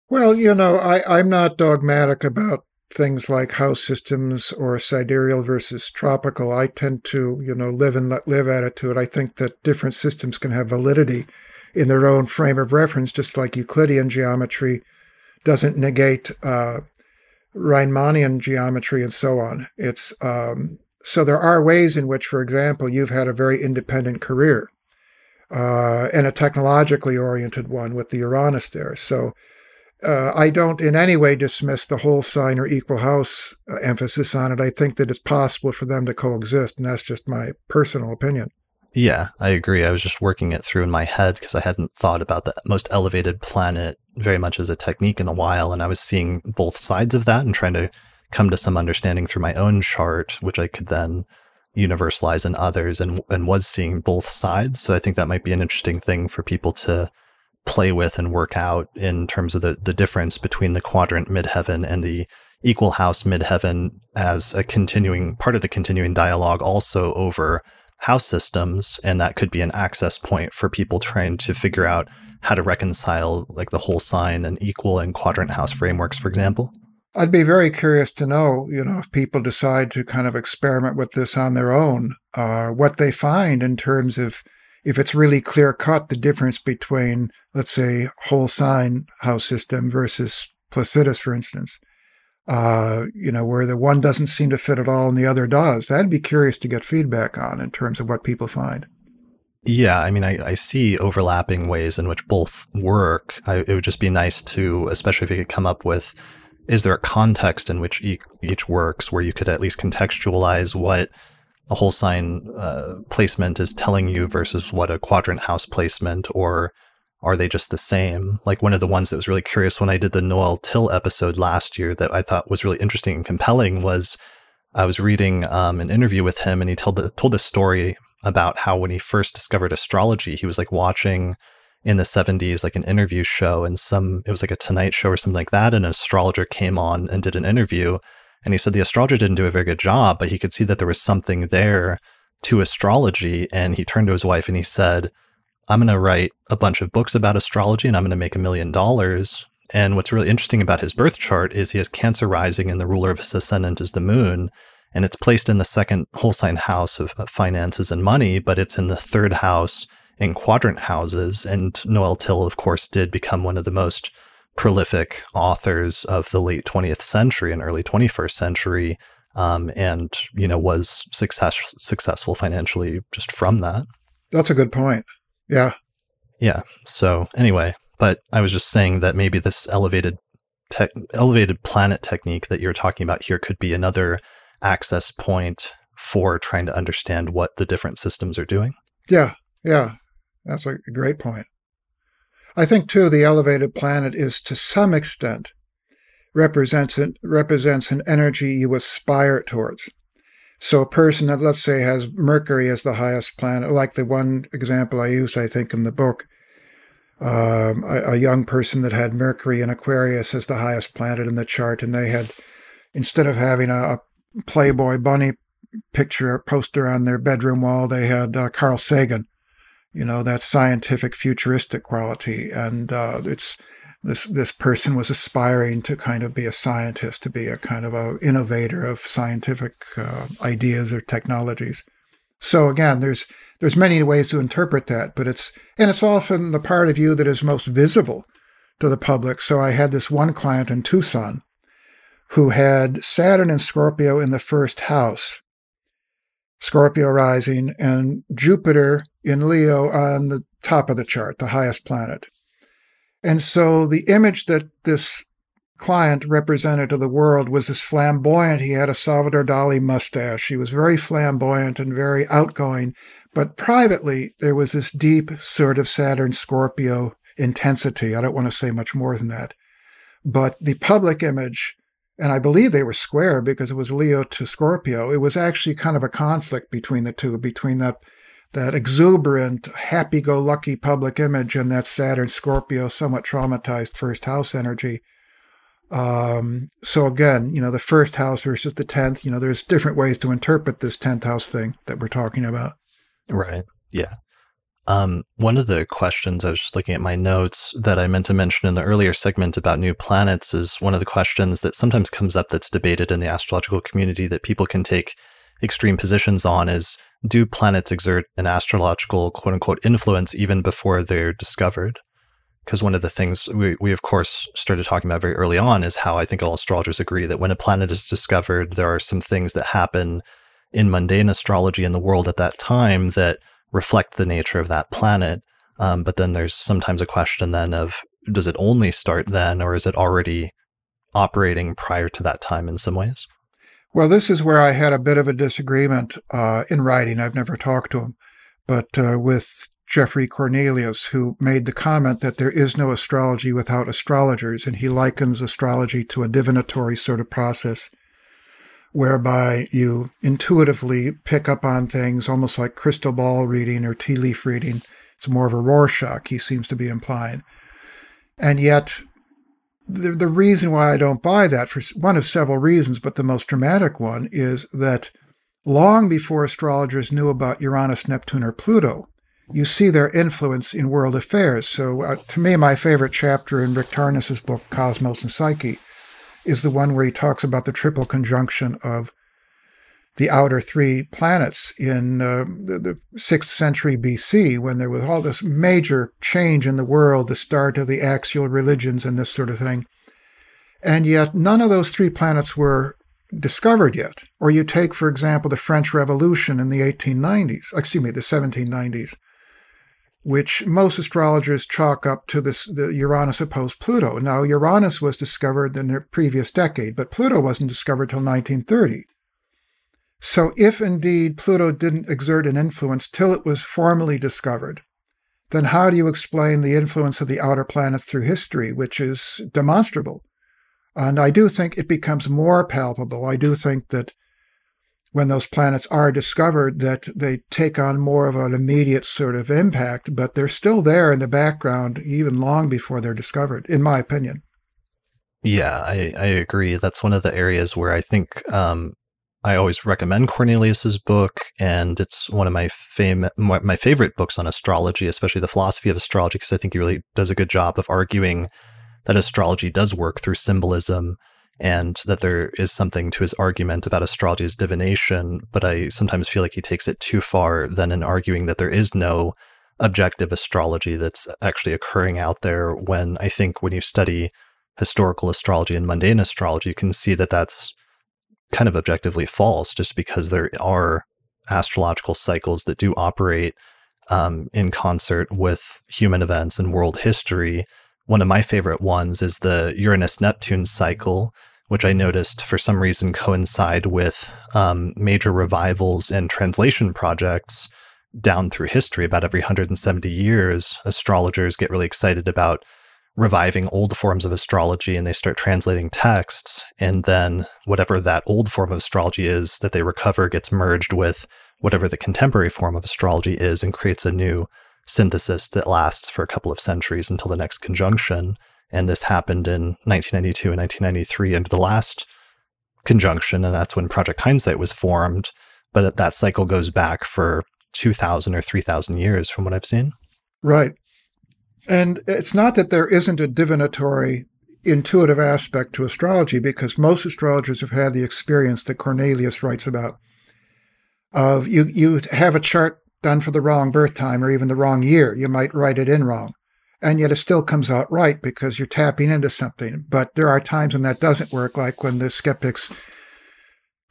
Well, you know, I, I'm not dogmatic about things like house systems or sidereal versus tropical. I tend to, you know, live and let live attitude. I think that different systems can have validity in their own frame of reference, just like Euclidean geometry doesn't negate uh, Riemannian geometry and so on. It's um, so there are ways in which, for example, you've had a very independent career uh, and a technologically oriented one with the Uranus there. So uh, I don't in any way dismiss the whole sign or equal house uh, emphasis on it. I think that it's possible for them to coexist, and that's just my personal opinion. Yeah, I agree. I was just working it through in my head because I hadn't thought about the most elevated planet very much as a technique in a while, and I was seeing both sides of that and trying to come to some understanding through my own chart, which I could then universalize in others, and and was seeing both sides. So I think that might be an interesting thing for people to play with and work out in terms of the, the difference between the quadrant midheaven and the equal house midheaven as a continuing part of the continuing dialogue also over house systems and that could be an access point for people trying to figure out how to reconcile like the whole sign and equal and quadrant house frameworks for example? I'd be very curious to know you know if people decide to kind of experiment with this on their own uh, what they find in terms of if it's really clear cut the difference between, let's say, whole sign house system versus Placidus, for instance, uh, you know, where the one doesn't seem to fit at all and the other does. That'd be curious to get feedback on in terms of what people find. Yeah, I mean, I, I see overlapping ways in which both work. I, it would just be nice to, especially if you could come up with, is there a context in which each, each works where you could at least contextualize what a whole sign uh, placement is telling you versus what a quadrant house placement or are they just the same? Like one of the ones that was really curious when I did the Noel Tyl episode last year that I thought was really interesting and compelling was I was reading um, an interview with him and he told the, told a story about how when he first discovered astrology, he was like watching in the 70s like an interview show and some it was like a tonight show or something like that and an astrologer came on and did an interview and he said the astrologer didn't do a very good job, but he could see that there was something there to astrology. And he turned to his wife and he said, I'm going to write a bunch of books about astrology and I'm going to make a million dollars. And what's really interesting about his birth chart is he has Cancer rising and the ruler of his ascendant is the moon. And it's placed in the second whole sign house of, finances and money, but it's in the third house in quadrant houses. And Noel Tyl, of course, did become one of the most prolific authors of the late 20th century and early 21st century um, and you know was success successful financially just from that that's a good point yeah. Yeah. So anyway but i was just saying that maybe this elevated te- elevated planet technique that you're talking about here could be another access point for trying to understand what the different systems are doing. Yeah. Yeah. That's a great point. I think, too, the elevated planet is to some extent represents, represents an energy you aspire towards. So a person that, let's say, has Mercury as the highest planet, like the one example I used, I think, in the book, um, a, a, young person that had Mercury in Aquarius as the highest planet in the chart, and they had instead of having a, a Playboy bunny picture poster on their bedroom wall, they had uh, Carl Sagan. You know that scientific futuristic quality, and uh, it's this this person was aspiring to kind of be a scientist, to be a kind of a innovator of scientific uh, ideas or technologies. So again, there's there's many ways to interpret that, but it's and it's often the part of you that is most visible to the public. So I had this one client in Tucson who had Saturn and Scorpio in the first house, Scorpio rising, and Jupiter in Leo on the top of the chart, the highest planet. And so the image that this client represented to the world was this flamboyant. He had a Salvador Dali mustache. He was very flamboyant and very outgoing. But privately, there was this deep sort of Saturn Scorpio intensity. I don't want to say much more than that. But the public image, and I believe they were square because it was Leo to Scorpio, it was actually kind of a conflict between the two, between that that exuberant, happy-go-lucky public image and that Saturn Scorpio, somewhat traumatized first house energy. Um, so again, you know, the first house versus the tenth. You know, there's different ways to interpret this tenth house thing that we're talking about. Right. Yeah. Um, one of the questions I was just looking at my notes that I meant to mention in the earlier segment about new planets is one of the questions that sometimes comes up that's debated in the astrological community that people can take extreme positions on is do planets exert an astrological quote unquote influence even before they're discovered? because one of the things we, we of course started talking about very early on is how I think all astrologers agree that when a planet is discovered, there are some things that happen in mundane astrology in the world at that time that reflect the nature of that planet. Um, but then there's sometimes a question then of does it only start then, or is it already operating prior to that time in some ways? Well, this is where I had a bit of a disagreement uh, in writing. I've never talked to him, but uh, with Geoffrey Cornelius, who made the comment that there is no astrology without astrologers, and he likens astrology to a divinatory sort of process whereby you intuitively pick up on things almost like crystal ball reading or tea leaf reading. It's more of a Rorschach, he seems to be implying. And yet, the, the reason why I don't buy that, for one of several reasons, but the most dramatic one, is that long before astrologers knew about Uranus, Neptune, or Pluto, you see their influence in world affairs. So, uh, to me, my favorite chapter in Rick Tarnas's book, Cosmos and Psyche, is the one where he talks about the triple conjunction of the outer three planets in uh, the, the, sixth century BC, when there was all this major change in the world, the start of the axial religions and this sort of thing. And yet, none of those three planets were discovered yet. Or you take, for example, the French Revolution in the 1890s, excuse me, the 1790s which most astrologers chalk up to this the Uranus opposed Pluto. Now, Uranus was discovered in the previous decade, but Pluto wasn't discovered till 1930. So, if indeed Pluto didn't exert an influence till it was formally discovered, then how do you explain the influence of the outer planets through history, which is demonstrable? And I do think it becomes more palpable. I do think that when those planets are discovered that they take on more of an immediate sort of impact, but they're still there in the background even long before they're discovered, in my opinion. Yeah, I, I agree. That's one of the areas where I think um, I always recommend Cornelius's book, and it's one of my fam- my favorite books on astrology, especially the philosophy of astrology, because I think he really does a good job of arguing that astrology does work through symbolism and that there is something to his argument about astrology as divination, but I sometimes feel like he takes it too far then in arguing that there is no objective astrology that's actually occurring out there when I think when you study historical astrology and mundane astrology, you can see that that's kind of objectively false just because there are astrological cycles that do operate um, in concert with human events and world history. One of my favorite ones is the Uranus Neptune cycle, which I noticed for some reason coincide with um, major revivals and translation projects down through history. About every 170 years, astrologers get really excited about reviving old forms of astrology and they start translating texts. And then whatever that old form of astrology is that they recover gets merged with whatever the contemporary form of astrology is and creates a new synthesis that lasts for a couple of centuries until the next conjunction. And this happened in 1992 and 1993 under the last conjunction, and that's when Project Hindsight was formed. But that cycle goes back for 2,000 or 3,000 years from what I've seen. Right. And it's not that there isn't a divinatory intuitive aspect to astrology because most astrologers have had the experience that Cornelius writes about of you you have a chart done for the wrong birth time or even the wrong year. You might write it in wrong. And yet it still comes out right because you're tapping into something. But there are times when that doesn't work like when the skeptics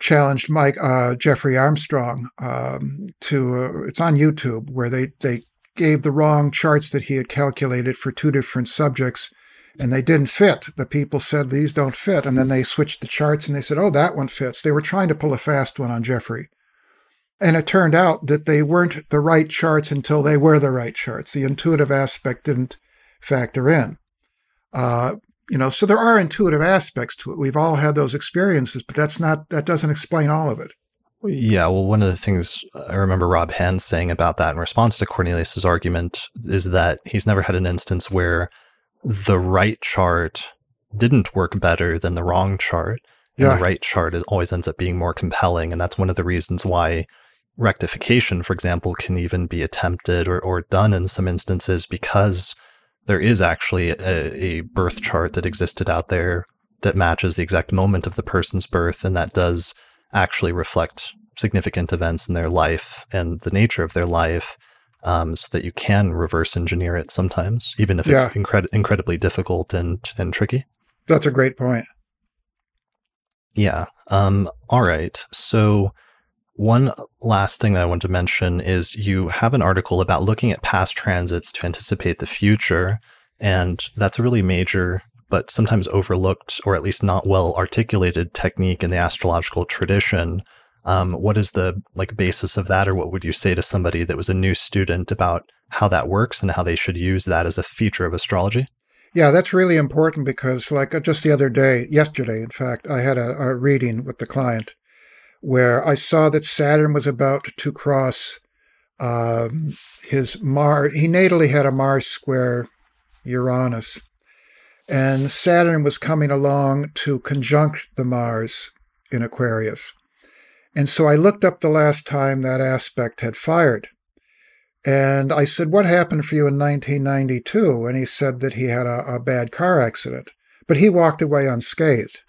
challenged Mike uh, Jeffrey Armstrong um, to uh, it's on YouTube where they they gave the wrong charts that he had calculated for two different subjects and they didn't fit. The people said these don't fit, and then they switched the charts and they said, "Oh, that one fits." They were trying to pull a fast one on Jeffrey, and it turned out that they weren't the right charts until they were the right charts. The intuitive aspect didn't factor in. Uh, you know, so there are intuitive aspects to it. We've all had those experiences, but that's not that doesn't explain all of it. Yeah, well, one of the things I remember Rob Hand saying about that in response to Cornelius's argument is that he's never had an instance where the right chart didn't work better than the wrong chart. Yeah. the right chart always ends up being more compelling. And that's one of the reasons why rectification, for example, can even be attempted or, or done in some instances because there is actually a, a birth chart that existed out there that matches the exact moment of the person's birth. And that does actually reflect significant events in their life and the nature of their life um, so that you can reverse engineer it sometimes, even if yeah. it's incred- incredibly difficult and, and tricky. That's a great point. Yeah. Um, all right. So, one last thing that I want to mention is you have an article about looking at past transits to anticipate the future. And that's a really major, but sometimes overlooked or at least not well articulated technique in the astrological tradition. Um, what is the like basis of that, or what would you say to somebody that was a new student about how that works and how they should use that as a feature of astrology? Yeah, that's really important because, like, uh, just the other day, yesterday, in fact, I had a, a reading with the client where I saw that Saturn was about to cross um, his Mars. He natally had a Mars square Uranus, and Saturn was coming along to conjunct the Mars in Aquarius. And so I looked up the last time that aspect had fired. And I said, What happened for you in 1992? And he said that he had a, a bad car accident, but he walked away unscathed.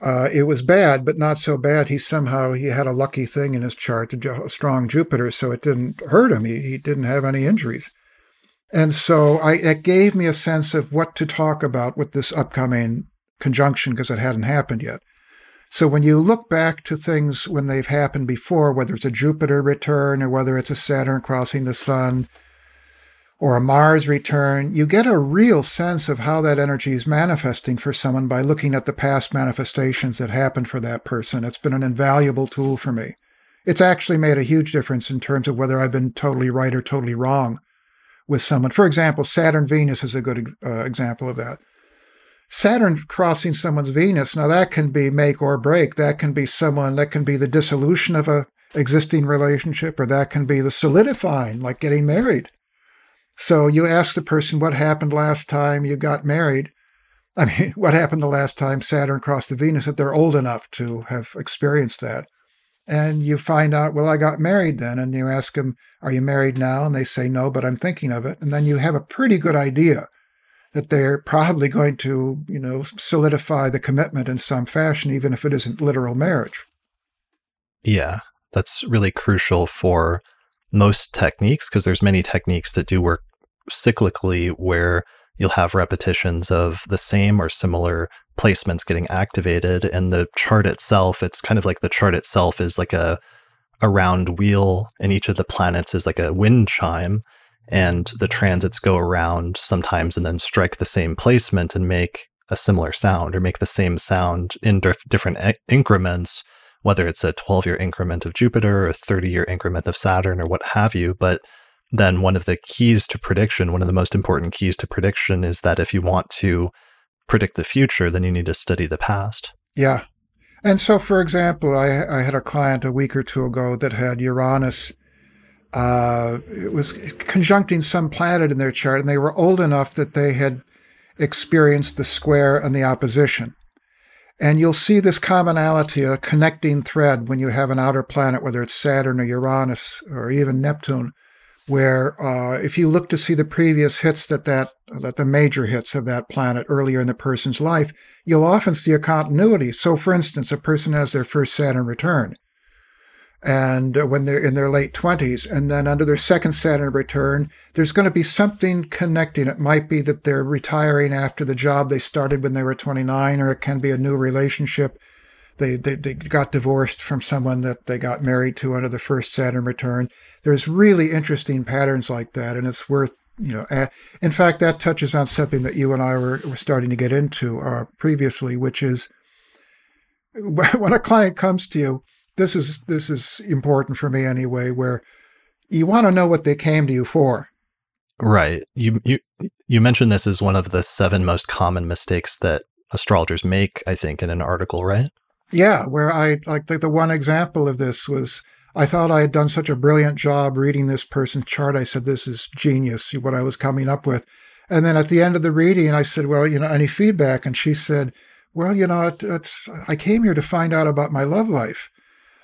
Uh, it was bad, but not so bad. He somehow he had a lucky thing in his chart, a strong Jupiter, so it didn't hurt him. He, he didn't have any injuries, and so I, it gave me a sense of what to talk about with this upcoming conjunction because it hadn't happened yet. So when you look back to things when they've happened before, whether it's a Jupiter return or whether it's a Saturn crossing the sun or a Mars return, you get a real sense of how that energy is manifesting for someone by looking at the past manifestations that happened for that person. It's been an invaluable tool for me. It's actually made a huge difference in terms of whether I've been totally right or totally wrong with someone. For example, Saturn Venus is a good uh, example of that. Saturn crossing someone's Venus, now that can be make or break. That can be someone, that can be the dissolution of a existing relationship, or that can be the solidifying, like getting married. So you ask the person what happened last time you got married. I mean, <laughs> what happened the last time Saturn crossed the Venus that they're old enough to have experienced that. And you find out, well, I got married then. And you ask them, are you married now? And they say, no, but I'm thinking of it. And then you have a pretty good idea that they're probably going to, you know, solidify the commitment in some fashion, even if it isn't literal marriage. Yeah, that's really crucial for most techniques because there's many techniques that do work cyclically where you'll have repetitions of the same or similar placements getting activated and the chart itself it's kind of like the chart itself is like a a round wheel and each of the planets is like a wind chime and the transits go around sometimes and then strike the same placement and make a similar sound or make the same sound in dif- different e- increments whether it's a 12 year increment of Jupiter or a 30 year increment of Saturn or what have you but then one of the keys to prediction one of the most important keys to prediction is that if you want to predict the future then you need to study the past yeah and so for example i, I had a client a week or two ago that had uranus uh, it was conjuncting some planet in their chart, and they were old enough that they had experienced the square and the opposition. And you'll see this commonality, a connecting thread when you have an outer planet, whether it's Saturn or Uranus or even Neptune, where uh, if you look to see the previous hits that that that the major hits of that planet earlier in the person's life, you'll often see a continuity. So, for instance, a person has their first Saturn return, and uh, when they're in their late 20s, and then under their second Saturn return, there's going to be something connecting. It might be that they're retiring after the job they started when they were 29, or it can be a new relationship they, they, they got divorced from someone that they got married to under the first Saturn return. There's really interesting patterns like that, and it's worth you know. in fact, that touches on something that you and I were, were starting to get into uh, previously, which is <laughs> when a client comes to you. This is this is important for me anyway. Where you want to know what they came to you for. Right. You you you mentioned this as one of the seven most common mistakes that astrologers make, I think, in an article, right? Yeah, where I like the, the one example of this was I thought I had done such a brilliant job reading this person's chart. I said, This is genius, what I was coming up with. And then at the end of the reading, I said, Well, you know, any feedback? And she said, Well, you know, it, it's, I came here to find out about my love life.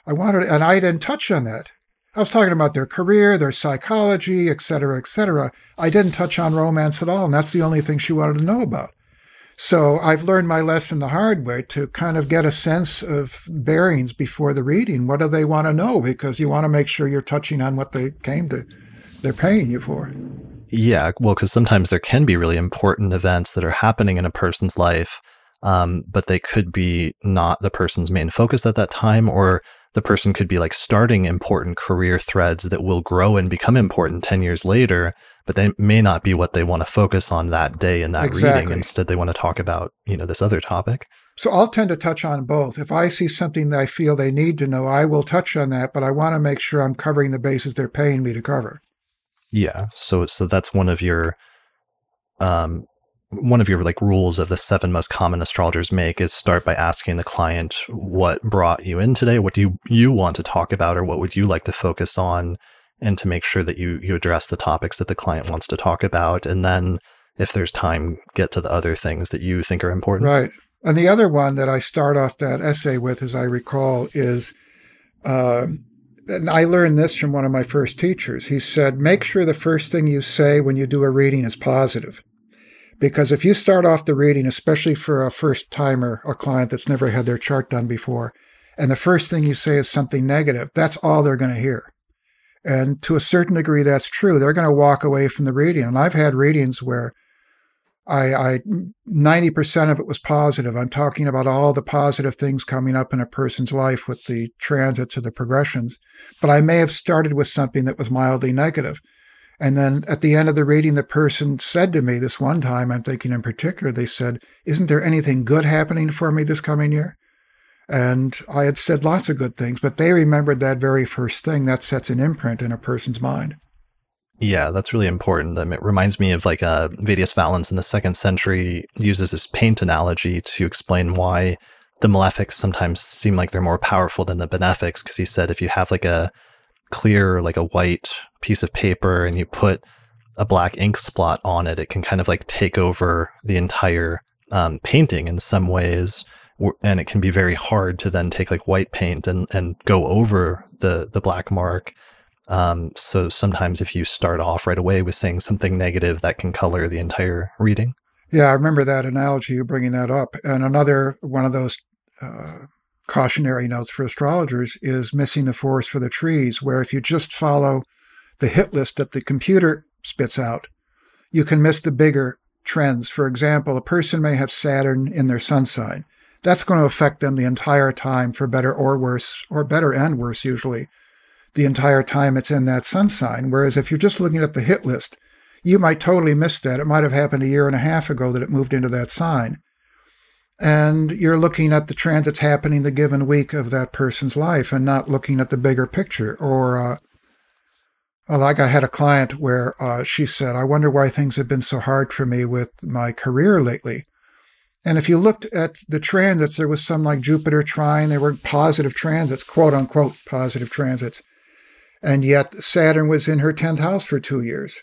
I wanted, and I didn't touch on that. I was talking about their career, their psychology, et cetera, et cetera. I didn't touch on romance at all. And that's the only thing she wanted to know about. So I've learned my lesson the hard way to kind of get a sense of bearings before the reading. What do they want to know? Because you want to make sure you're touching on what they came to, they're paying you for. Yeah, well, because sometimes there can be really important events that are happening in a person's life, um, but they could be not the person's main focus at that time, or the person could be like starting important career threads that will grow and become important 10 years later but they may not be what they want to focus on that day in that exactly. reading. Instead, they want to talk about, you know, this other topic. So I'll tend to touch on both. If I see something that I feel they need to know, I will touch on that, but I want to make sure I'm covering the bases they're paying me to cover. Yeah. So so that's one of your um one of your like rules of the seven most common astrologers make is start by asking the client what brought you in today what do you you want to talk about or what would you like to focus on and to make sure that you you address the topics that the client wants to talk about. And then if there's time get to the other things that you think are important. Right. And the other one that i start off that essay with as i recall is uh, and i learned this from one of my first teachers. He said make sure the first thing you say when you do a reading is positive because if you start off the reading especially for a first timer a client that's never had their chart done before and the first thing you say is something negative that's all they're going to hear and to a certain degree, that's true. They're going to walk away from the reading. And I've had readings where I, I 90% of it was positive. I'm talking about all the positive things coming up in a person's life with the transits or the progressions. But I may have started with something that was mildly negative. And then at the end of the reading, the person said to me this one time, I'm thinking in particular, they said, Isn't there anything good happening for me this coming year? And I had said lots of good things, but they remembered that very first thing that sets an imprint in a person's mind. Yeah, that's really important. I mean, it reminds me of like uh, Vettius Valens in the second century uses this paint analogy to explain why the malefics sometimes seem like they're more powerful than the benefics. Because he said if you have like a clear, like a white piece of paper and you put a black ink spot on it, it can kind of like take over the entire um, painting in some ways and it can be very hard to then take like white paint and, and go over the, the black mark. Um, so sometimes if you start off right away with saying something negative, that can color the entire reading. Yeah, I remember that analogy, you bringing that up. And another one of those uh, cautionary notes for astrologers is missing the forest for the trees, where if you just follow the hit list that the computer spits out, you can miss the bigger trends. For example, a person may have Saturn in their sun sign that's going to affect them the entire time for better or worse, or better and worse usually, the entire time it's in that sun sign. Whereas if you're just looking at the hit list, you might totally miss that. It might have happened a year and a half ago that it moved into that sign. And you're looking at the transits happening the given week of that person's life and not looking at the bigger picture. Or, uh, like I had a client where uh, she said, I wonder why things have been so hard for me with my career lately. And if you looked at the transits, there was some like Jupiter trine. They were positive transits, quote unquote positive transits. And yet Saturn was in her 10th house for two years.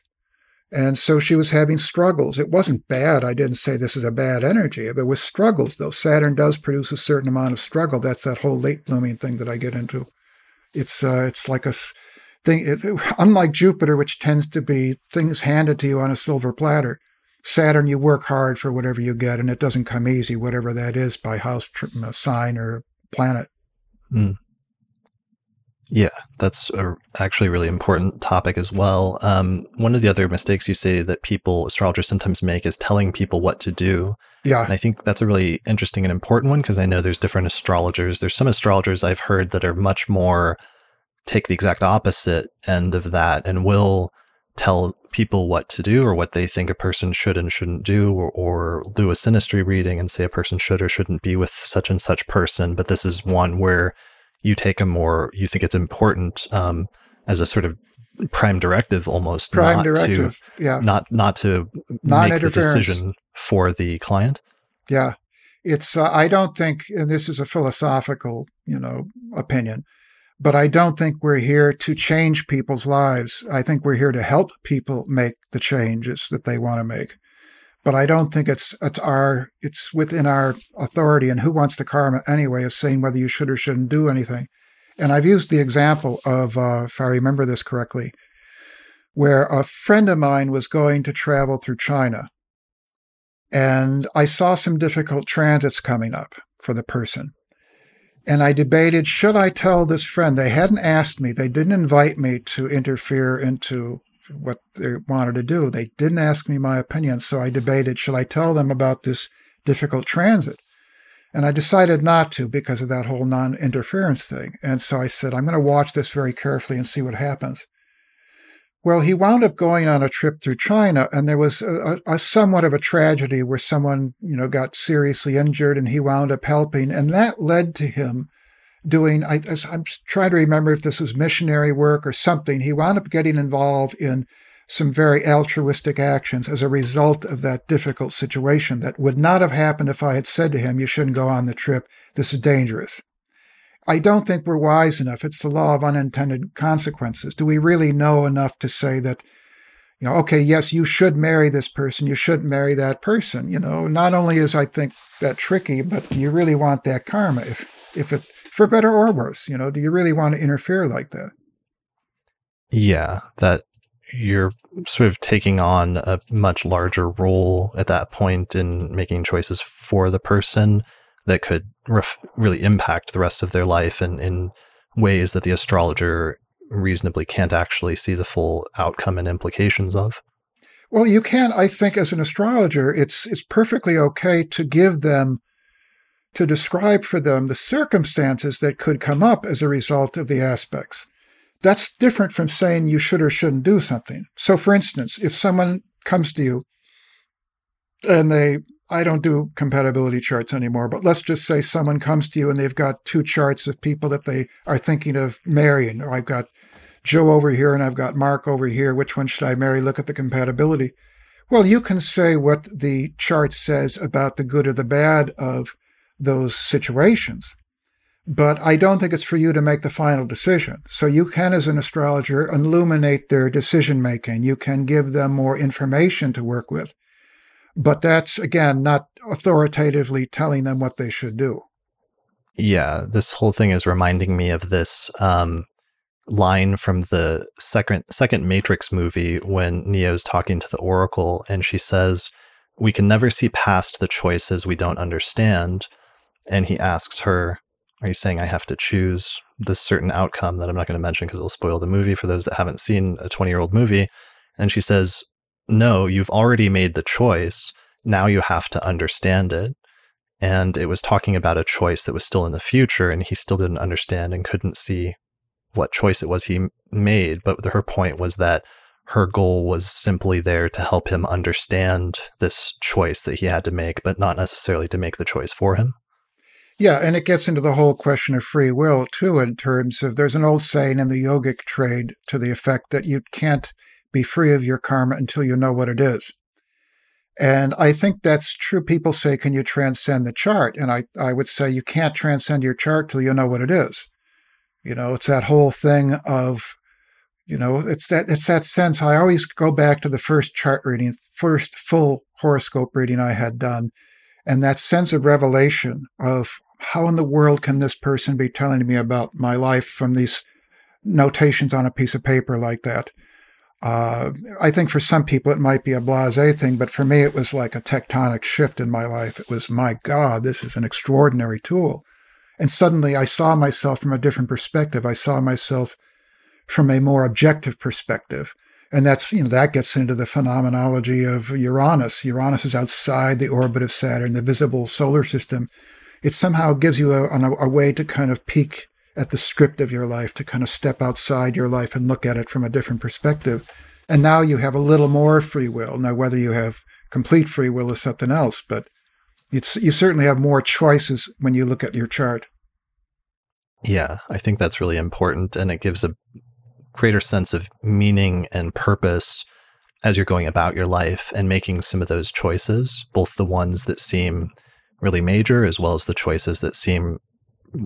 And so she was having struggles. It wasn't bad. I didn't say this is a bad energy. But with struggles, though. Saturn does produce a certain amount of struggle. That's that whole late blooming thing that I get into. It's uh, it's like a thing. It, <laughs> unlike Jupiter, which tends to be things handed to you on a silver platter, Saturn, you work hard for whatever you get, and it doesn't come easy, whatever that is, by house, sign, or planet. Mm. Yeah, that's a actually really important topic as well. Um, one of the other mistakes you say that people, astrologers sometimes make is telling people what to do. Yeah. And I think that's a really interesting and important one because I know there's different astrologers. There's some astrologers I've heard that are much more take the exact opposite end of that and will tell people what to do or what they think a person should and shouldn't do or, or do a synastry reading and say a person should or shouldn't be with such and such person. But this is one where you take a more you think it's important um, as a sort of prime directive almost prime directive to, yeah. not not to make the decision for the client? Yeah. It's uh, i don't think and this is a philosophical you know opinion but i don't think we're here to change people's lives. I think we're here to help people make the changes that they want to make but I don't think it's it's our it's within our authority and who wants the karma anyway of saying whether you should or shouldn't do anything. And I've used the example of, uh, if I remember this correctly, where a friend of mine was going to travel through China, and I saw some difficult transits coming up for the person. And I debated, should I tell this friend? They hadn't asked me, they didn't invite me to interfere into what they wanted to do. They didn't ask me my opinion, so I debated should I tell them about this difficult transit? And I decided not to because of that whole non interference thing. And so I said, I'm going to watch this very carefully and see what happens. Well, he wound up going on a trip through China, and there was a, a, somewhat of a tragedy where someone, you know, got seriously injured, and he wound up helping, and that led to him doing, I, am trying to remember if this was missionary work or something. He wound up getting involved in some very altruistic actions as a result of that difficult situation that would not have happened if I had said to him, You shouldn't go on the trip. This is dangerous. I don't think we're wise enough. It's the law of unintended consequences. Do we really know enough to say that, you know, okay, yes, you should marry this person, you should marry that person? You know, not only is I think that tricky, but you really want that karma? If if it for better or worse. You know, do you really want to interfere like that? Yeah, that you're sort of taking on a much larger role at that point in making choices for the person that could ref- really impact the rest of their life and in ways that the astrologer reasonably can't actually see the full outcome and implications of. Well, you can. I think as an astrologer, it's it's perfectly okay to give them to describe for them the circumstances that could come up as a result of the aspects. That's different from saying you should or shouldn't do something. So, for instance, if someone comes to you and they, I don't do compatibility charts anymore, but let's just say someone comes to you and they've got two charts of people that they are thinking of marrying, or I've got Joe over here and I've got Mark over here. Which one should I marry? Look at the compatibility. Well, you can say what the chart says about the good or the bad of those situations. But I don't think it's for you to make the final decision. So you can, as an astrologer, illuminate their decision making. You can give them more information to work with. But that's, again, not authoritatively telling them what they should do. Yeah, this whole thing is reminding me of this um, line from the second second Matrix movie when Neo's talking to the Oracle, and she says, "We can never see past the choices we don't understand, and he asks her, Are you saying I have to choose this certain outcome that I'm not going to mention because it'll spoil the movie for those that haven't seen a 20 year old movie? And she says, No, you've already made the choice. Now you have to understand it. And it was talking about a choice that was still in the future, and he still didn't understand and couldn't see what choice it was he made. But her point was that her goal was simply there to help him understand this choice that he had to make, but not necessarily to make the choice for him. Yeah, and it gets into the whole question of free will too, in terms of there's an old saying in the yogic trade to the effect that you can't be free of your karma until you know what it is. And I think that's true. People say, can you transcend the chart? And I, I would say you can't transcend your chart till you know what it is. You know, it's that whole thing of You know, it's that it's that sense. I always go back to the first chart reading, first full horoscope reading I had done, and that sense of revelation of how in the world can this person be telling me about my life from these notations on a piece of paper like that? Uh, I think for some people it might be a blase thing, but for me it was like a tectonic shift in my life. It was, my God, this is an extraordinary tool. And suddenly I saw myself from a different perspective. I saw myself from a more objective perspective. And that's, you know, that gets into the phenomenology of Uranus. Uranus is outside the orbit of Saturn, the visible solar system. It somehow gives you a, a, a way to kind of peek at the script of your life, to kind of step outside your life and look at it from a different perspective. And now you have a little more free will. Now, whether you have complete free will is something else, but it's, you certainly have more choices when you look at your chart. Yeah, I think that's really important. And it gives a greater sense of meaning and purpose as you're going about your life and making some of those choices, both the ones that seem really major as well as the choices that seem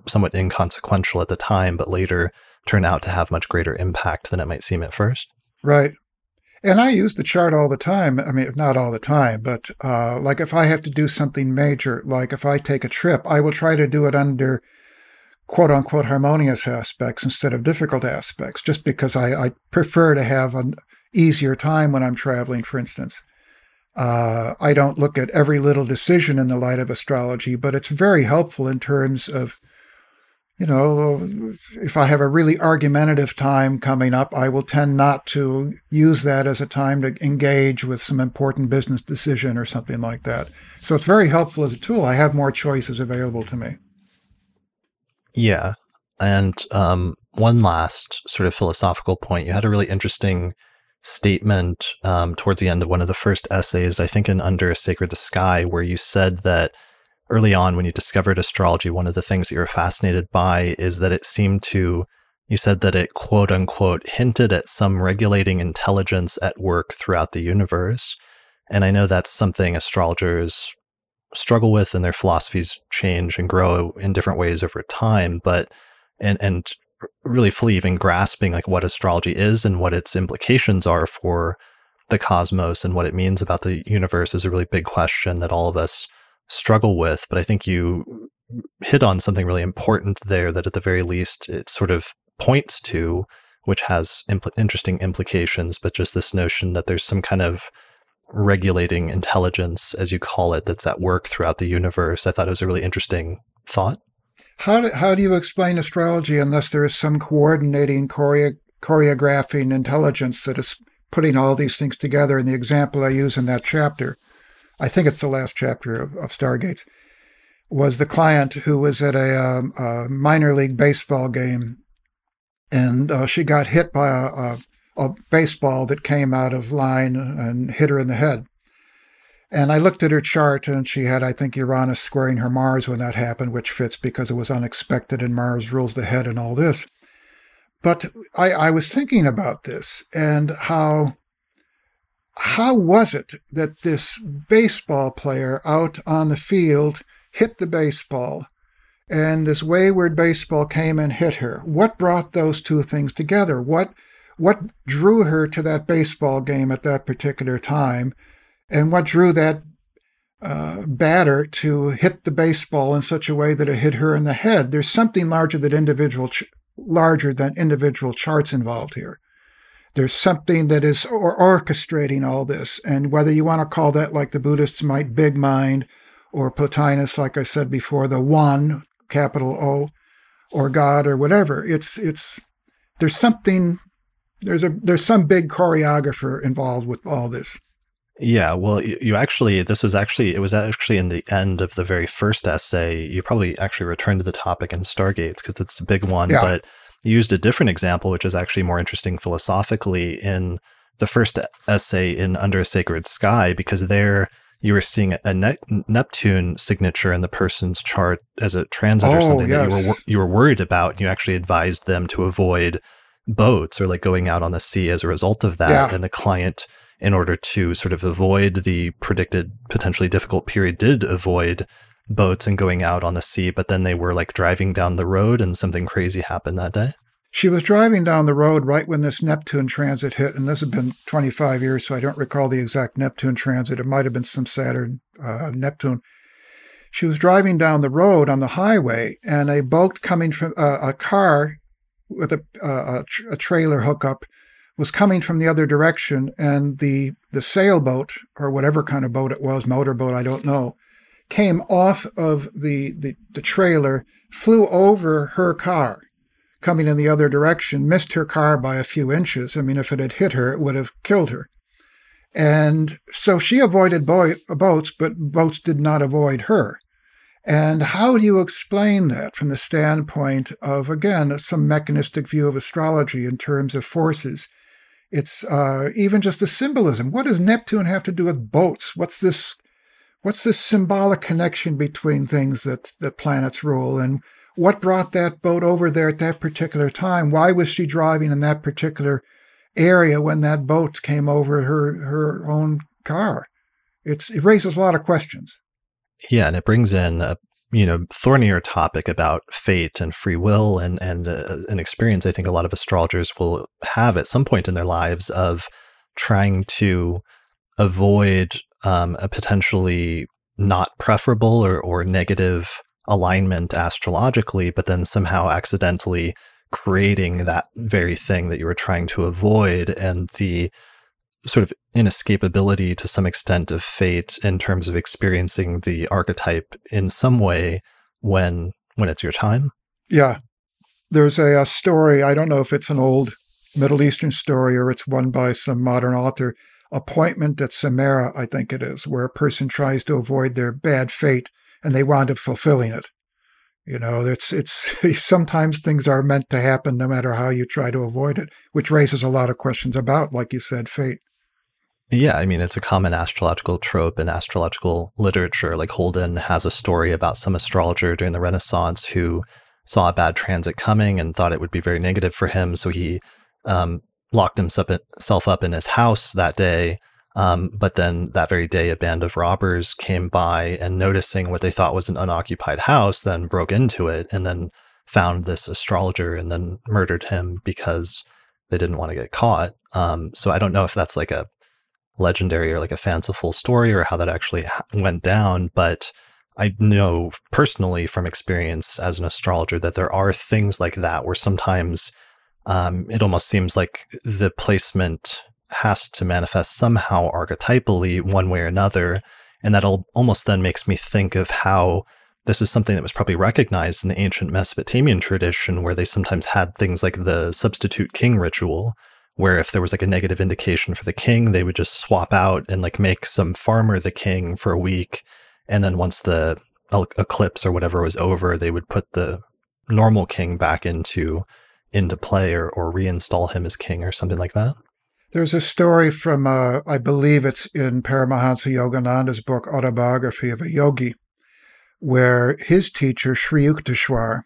somewhat inconsequential at the time, but later turn out to have much greater impact than it might seem at first. Right. And I use the chart all the time. I mean, not all the time, but uh, like if I have to do something major, like if I take a trip, I will try to do it under quote unquote harmonious aspects instead of difficult aspects, just because I, I prefer to have an easier time when I'm traveling, for instance. Uh, I don't look at every little decision in the light of astrology, but it's very helpful in terms of, you know, if I have a really argumentative time coming up, I will tend not to use that as a time to engage with some important business decision or something like that. So it's very helpful as a tool. I have more choices available to me. Yeah. And um, one last sort of philosophical point. You had a really interesting statement um, towards the end of one of the first essays, I think in Under a Sacred Sky, where you said that early on when you discovered astrology, one of the things that you were fascinated by is that it seemed to, you said that it quote unquote hinted at some regulating intelligence at work throughout the universe. And I know that's something astrologers struggle with and their philosophies change and grow in different ways over time but and and really fully even grasping like what astrology is and what its implications are for the cosmos and what it means about the universe is a really big question that all of us struggle with but i think you hit on something really important there that at the very least it sort of points to which has impl- interesting implications but just this notion that there's some kind of regulating intelligence, as you call it, that's at work throughout the universe. I thought it was a really interesting thought. How do, how do you explain astrology unless there is some coordinating, choreo- choreographing intelligence that is putting all these things together? And the example I use in that chapter, I think it's the last chapter of, of Stargates, was the client who was at a, um, a minor league baseball game and uh, she got hit by a, a a baseball that came out of line and hit her in the head. And I looked at her chart, and she had, I think, Uranus squaring her Mars when that happened, which fits because it was unexpected and Mars rules the head and all this. But I, I was thinking about this and how how was it that this baseball player out on the field hit the baseball and this wayward baseball came and hit her? What brought those two things together? What what drew her to that baseball game at that particular time, and what drew that uh, batter to hit the baseball in such a way that it hit her in the head. There's something larger than individual, ch- larger than individual charts involved here. There's something that is or- orchestrating all this, and whether you want to call that, like the Buddhists might, big mind, or Plotinus, like I said before, the one, capital O, or God, or whatever. It's it's there's something there's a there's some big choreographer involved with all this. Yeah, well, you, actually this was actually it was actually in the end of the very first essay. You probably actually returned to the topic in Stargates because it's a big one, yeah. but you used a different example, which is actually more interesting philosophically in the first essay in Under a Sacred Sky, because there you were seeing a ne- Neptune signature in the person's chart as a transit oh, or something yes. that you were you were worried about. And you actually advised them to avoid boats or like going out on the sea as a result of that. Yeah. And the client, in order to sort of avoid the predicted potentially difficult period, did avoid boats and going out on the sea. But then they were like driving down the road and something crazy happened that day. She was driving down the road right when this Neptune transit hit, and this had been 25 years, so I don't recall the exact Neptune transit. It might have been some Saturn uh, Neptune. She was driving down the road on the highway, and a boat coming from uh, a car with a, uh, a, a trailer hookup was coming from the other direction, and the the sailboat or whatever kind of boat it was, motorboat, I don't know, came off of the, the, the trailer, flew over her car, coming in the other direction, missed her car by a few inches. I mean, if it had hit her, it would have killed her. And so she avoided boy, boats, but boats did not avoid her. And how do you explain that from the standpoint of, again, some mechanistic view of astrology in terms of forces? It's uh, even just the symbolism. What does Neptune have to do with boats? What's this? What's this symbolic connection between things that that planets rule? And what brought that boat over there at that particular time? Why was she driving in that particular area when that boat came over her her own car? It's it raises a lot of questions. Yeah, and it brings in a you know thornier topic about fate and free will and and uh, an experience I think a lot of astrologers will have at some point in their lives of trying to avoid um, a potentially not preferable or, or negative alignment astrologically, but then somehow accidentally creating that very thing that you were trying to avoid and the sort of inescapability to some extent of fate in terms of experiencing the archetype in some way when when it's your time. Yeah. There's a, a story, I don't know if it's an old Middle Eastern story or it's one by some modern author, Appointment at Samarra, I think it is, where a person tries to avoid their bad fate and they wind up fulfilling it. You know, it's it's <laughs> sometimes things are meant to happen no matter how you try to avoid it, which raises a lot of questions about, like you said, fate. Yeah, I mean, it's a common astrological trope in astrological literature. Like Holden has a story about some astrologer during the Renaissance who saw a bad transit coming and thought it would be very negative for him. So he um, locked himself up in his house that day. Um, but then that very day, a band of robbers came by and noticing what they thought was an unoccupied house, then broke into it and then found this astrologer and then murdered him because they didn't want to get caught. Um, so I don't know if that's like a legendary or like a fanciful story or how that actually went down. But I know personally from experience as an astrologer that there are things like that where sometimes um, it almost seems like the placement has to manifest somehow archetypally one way or another. And that almost then makes me think of how this is something that was probably recognized in the ancient Mesopotamian tradition, where they sometimes had things like the substitute king ritual, where if there was like a negative indication for the king, they would just swap out and like make some farmer the king for a week. And then once the eclipse or whatever was over, they would put the normal king back into into play or, or reinstall him as king or something like that. There's a story from, uh, I believe it's in Paramahansa Yogananda's book, Autobiography of a Yogi, where his teacher, Sri Yukteswar,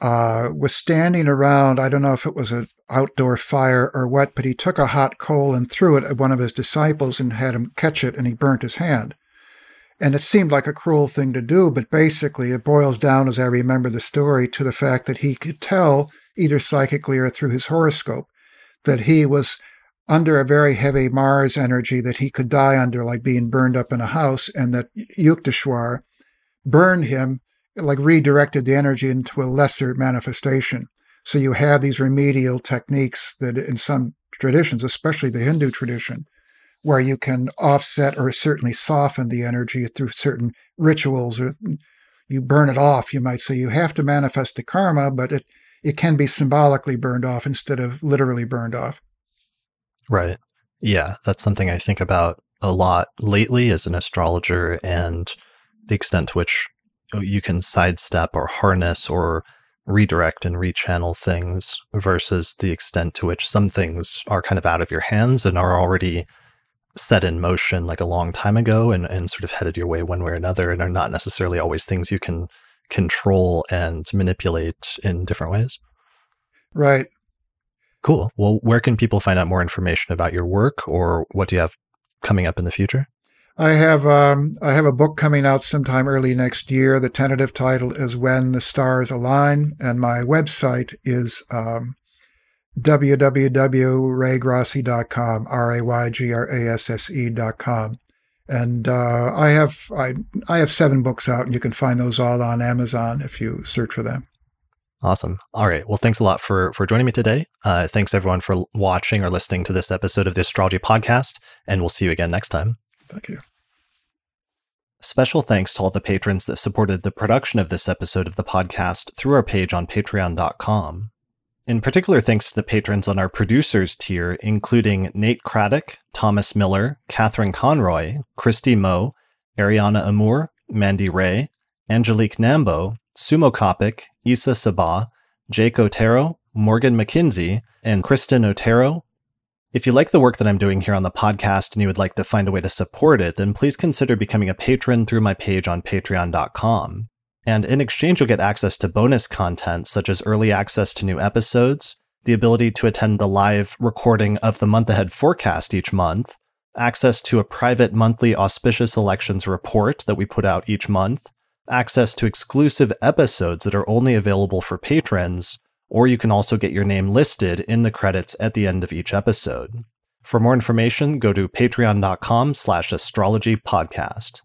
uh, was standing around. I don't know if it was an outdoor fire or what, but he took a hot coal and threw it at one of his disciples and had him catch it, and he burnt his hand. And it seemed like a cruel thing to do, but basically it boils down, as I remember the story, to the fact that he could tell, either psychically or through his horoscope, that he was under a very heavy Mars energy that he could die under, like being burned up in a house, and that Yukteswar burned him like redirected the energy into a lesser manifestation. So you have these remedial techniques that in some traditions, especially the Hindu tradition, where you can offset or certainly soften the energy through certain rituals or you burn it off, you might say. You have to manifest the karma, but it, it can be symbolically burned off instead of literally burned off. Right. Yeah, that's something I think about a lot lately as an astrologer and the extent to which you can sidestep or harness or redirect and rechannel things versus the extent to which some things are kind of out of your hands and are already set in motion like a long time ago and, and sort of headed your way one way or another and are not necessarily always things you can control and manipulate in different ways. Right. Cool. Well, where can people find out more information about your work or what do you have coming up in the future? I have um, I have a book coming out sometime early next year. The tentative title is When the Stars Align, and my website is um, www.raygrasse.com, R A Y G R A S S E.com. And uh, I have I I have seven books out, and you can find those all on Amazon if you search for them. Awesome. All right. Well, thanks a lot for for joining me today. Uh, thanks everyone for watching or listening to this episode of the Astrology Podcast, and we'll see you again next time. Thank you. Special thanks to all the patrons that supported the production of this episode of the podcast through our page on patreon.com. In particular, thanks to the patrons on our producers tier, including Nate Craddock, Thomas Miller, Catherine Conroy, Christy Moe, Ariana Amour, Mandy Ray, Angelique Nambo, Sumo Kopic, Isa Sabah, Jake Otero, Morgan McKinsey, and Kristen Otero, if you like the work that I'm doing here on the podcast and you would like to find a way to support it, then please consider becoming a patron through my page on patreon.com. And in exchange, you'll get access to bonus content such as early access to new episodes, the ability to attend the live recording of the month ahead forecast each month, access to a private monthly auspicious elections report that we put out each month, access to exclusive episodes that are only available for patrons, or you can also get your name listed in the credits at the end of each episode. For more information, go to patreon.com slash astrology podcast.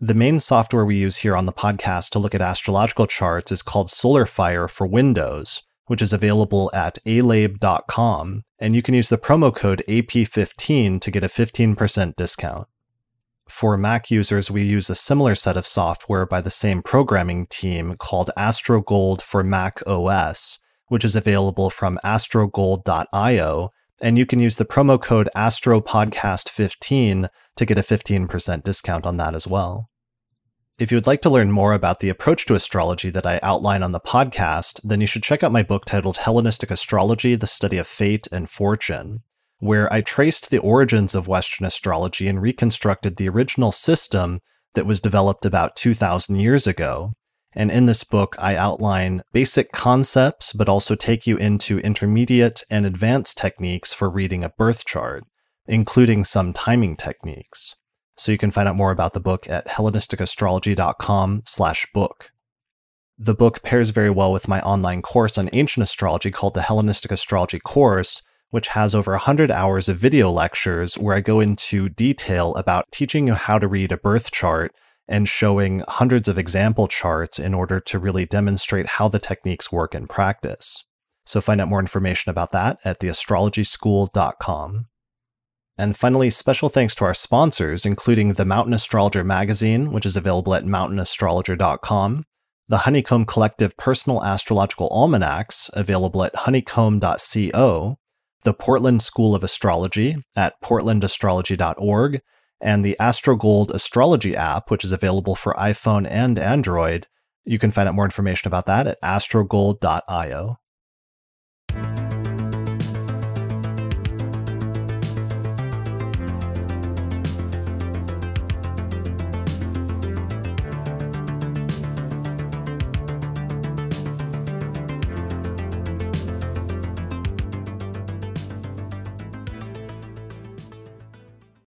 The main software we use here on the podcast to look at astrological charts is called SolarFire for Windows, which is available at alabe.com, and you can use the promo code AP15 to get a 15% discount. For Mac users, we use a similar set of software by the same programming team called AstroGold for Mac OS, which is available from astrogold.io, and you can use the promo code AstroPodcast15 to get a 15% discount on that as well. If you would like to learn more about the approach to astrology that I outline on the podcast, then you should check out my book titled Hellenistic Astrology The Study of Fate and Fortune where I traced the origins of Western astrology and reconstructed the original system that was developed about 2,000 years ago. And in this book, I outline basic concepts, but also take you into intermediate and advanced techniques for reading a birth chart, including some timing techniques. So you can find out more about the book at hellenisticastrology.com slash book. The book pairs very well with my online course on ancient astrology called the Hellenistic Astrology Course, which has over 100 hours of video lectures where I go into detail about teaching you how to read a birth chart and showing hundreds of example charts in order to really demonstrate how the techniques work in practice. So find out more information about that at theastrologyschool.com. And finally, special thanks to our sponsors, including the Mountain Astrologer magazine, which is available at mountainastrologer.com, the Honeycomb Collective Personal Astrological Almanacs, available at honeycomb.co, the Portland School of Astrology at portlandastrology.org, and the AstroGold Astrology app, which is available for iPhone and Android. You can find out more information about that at astrogold.io.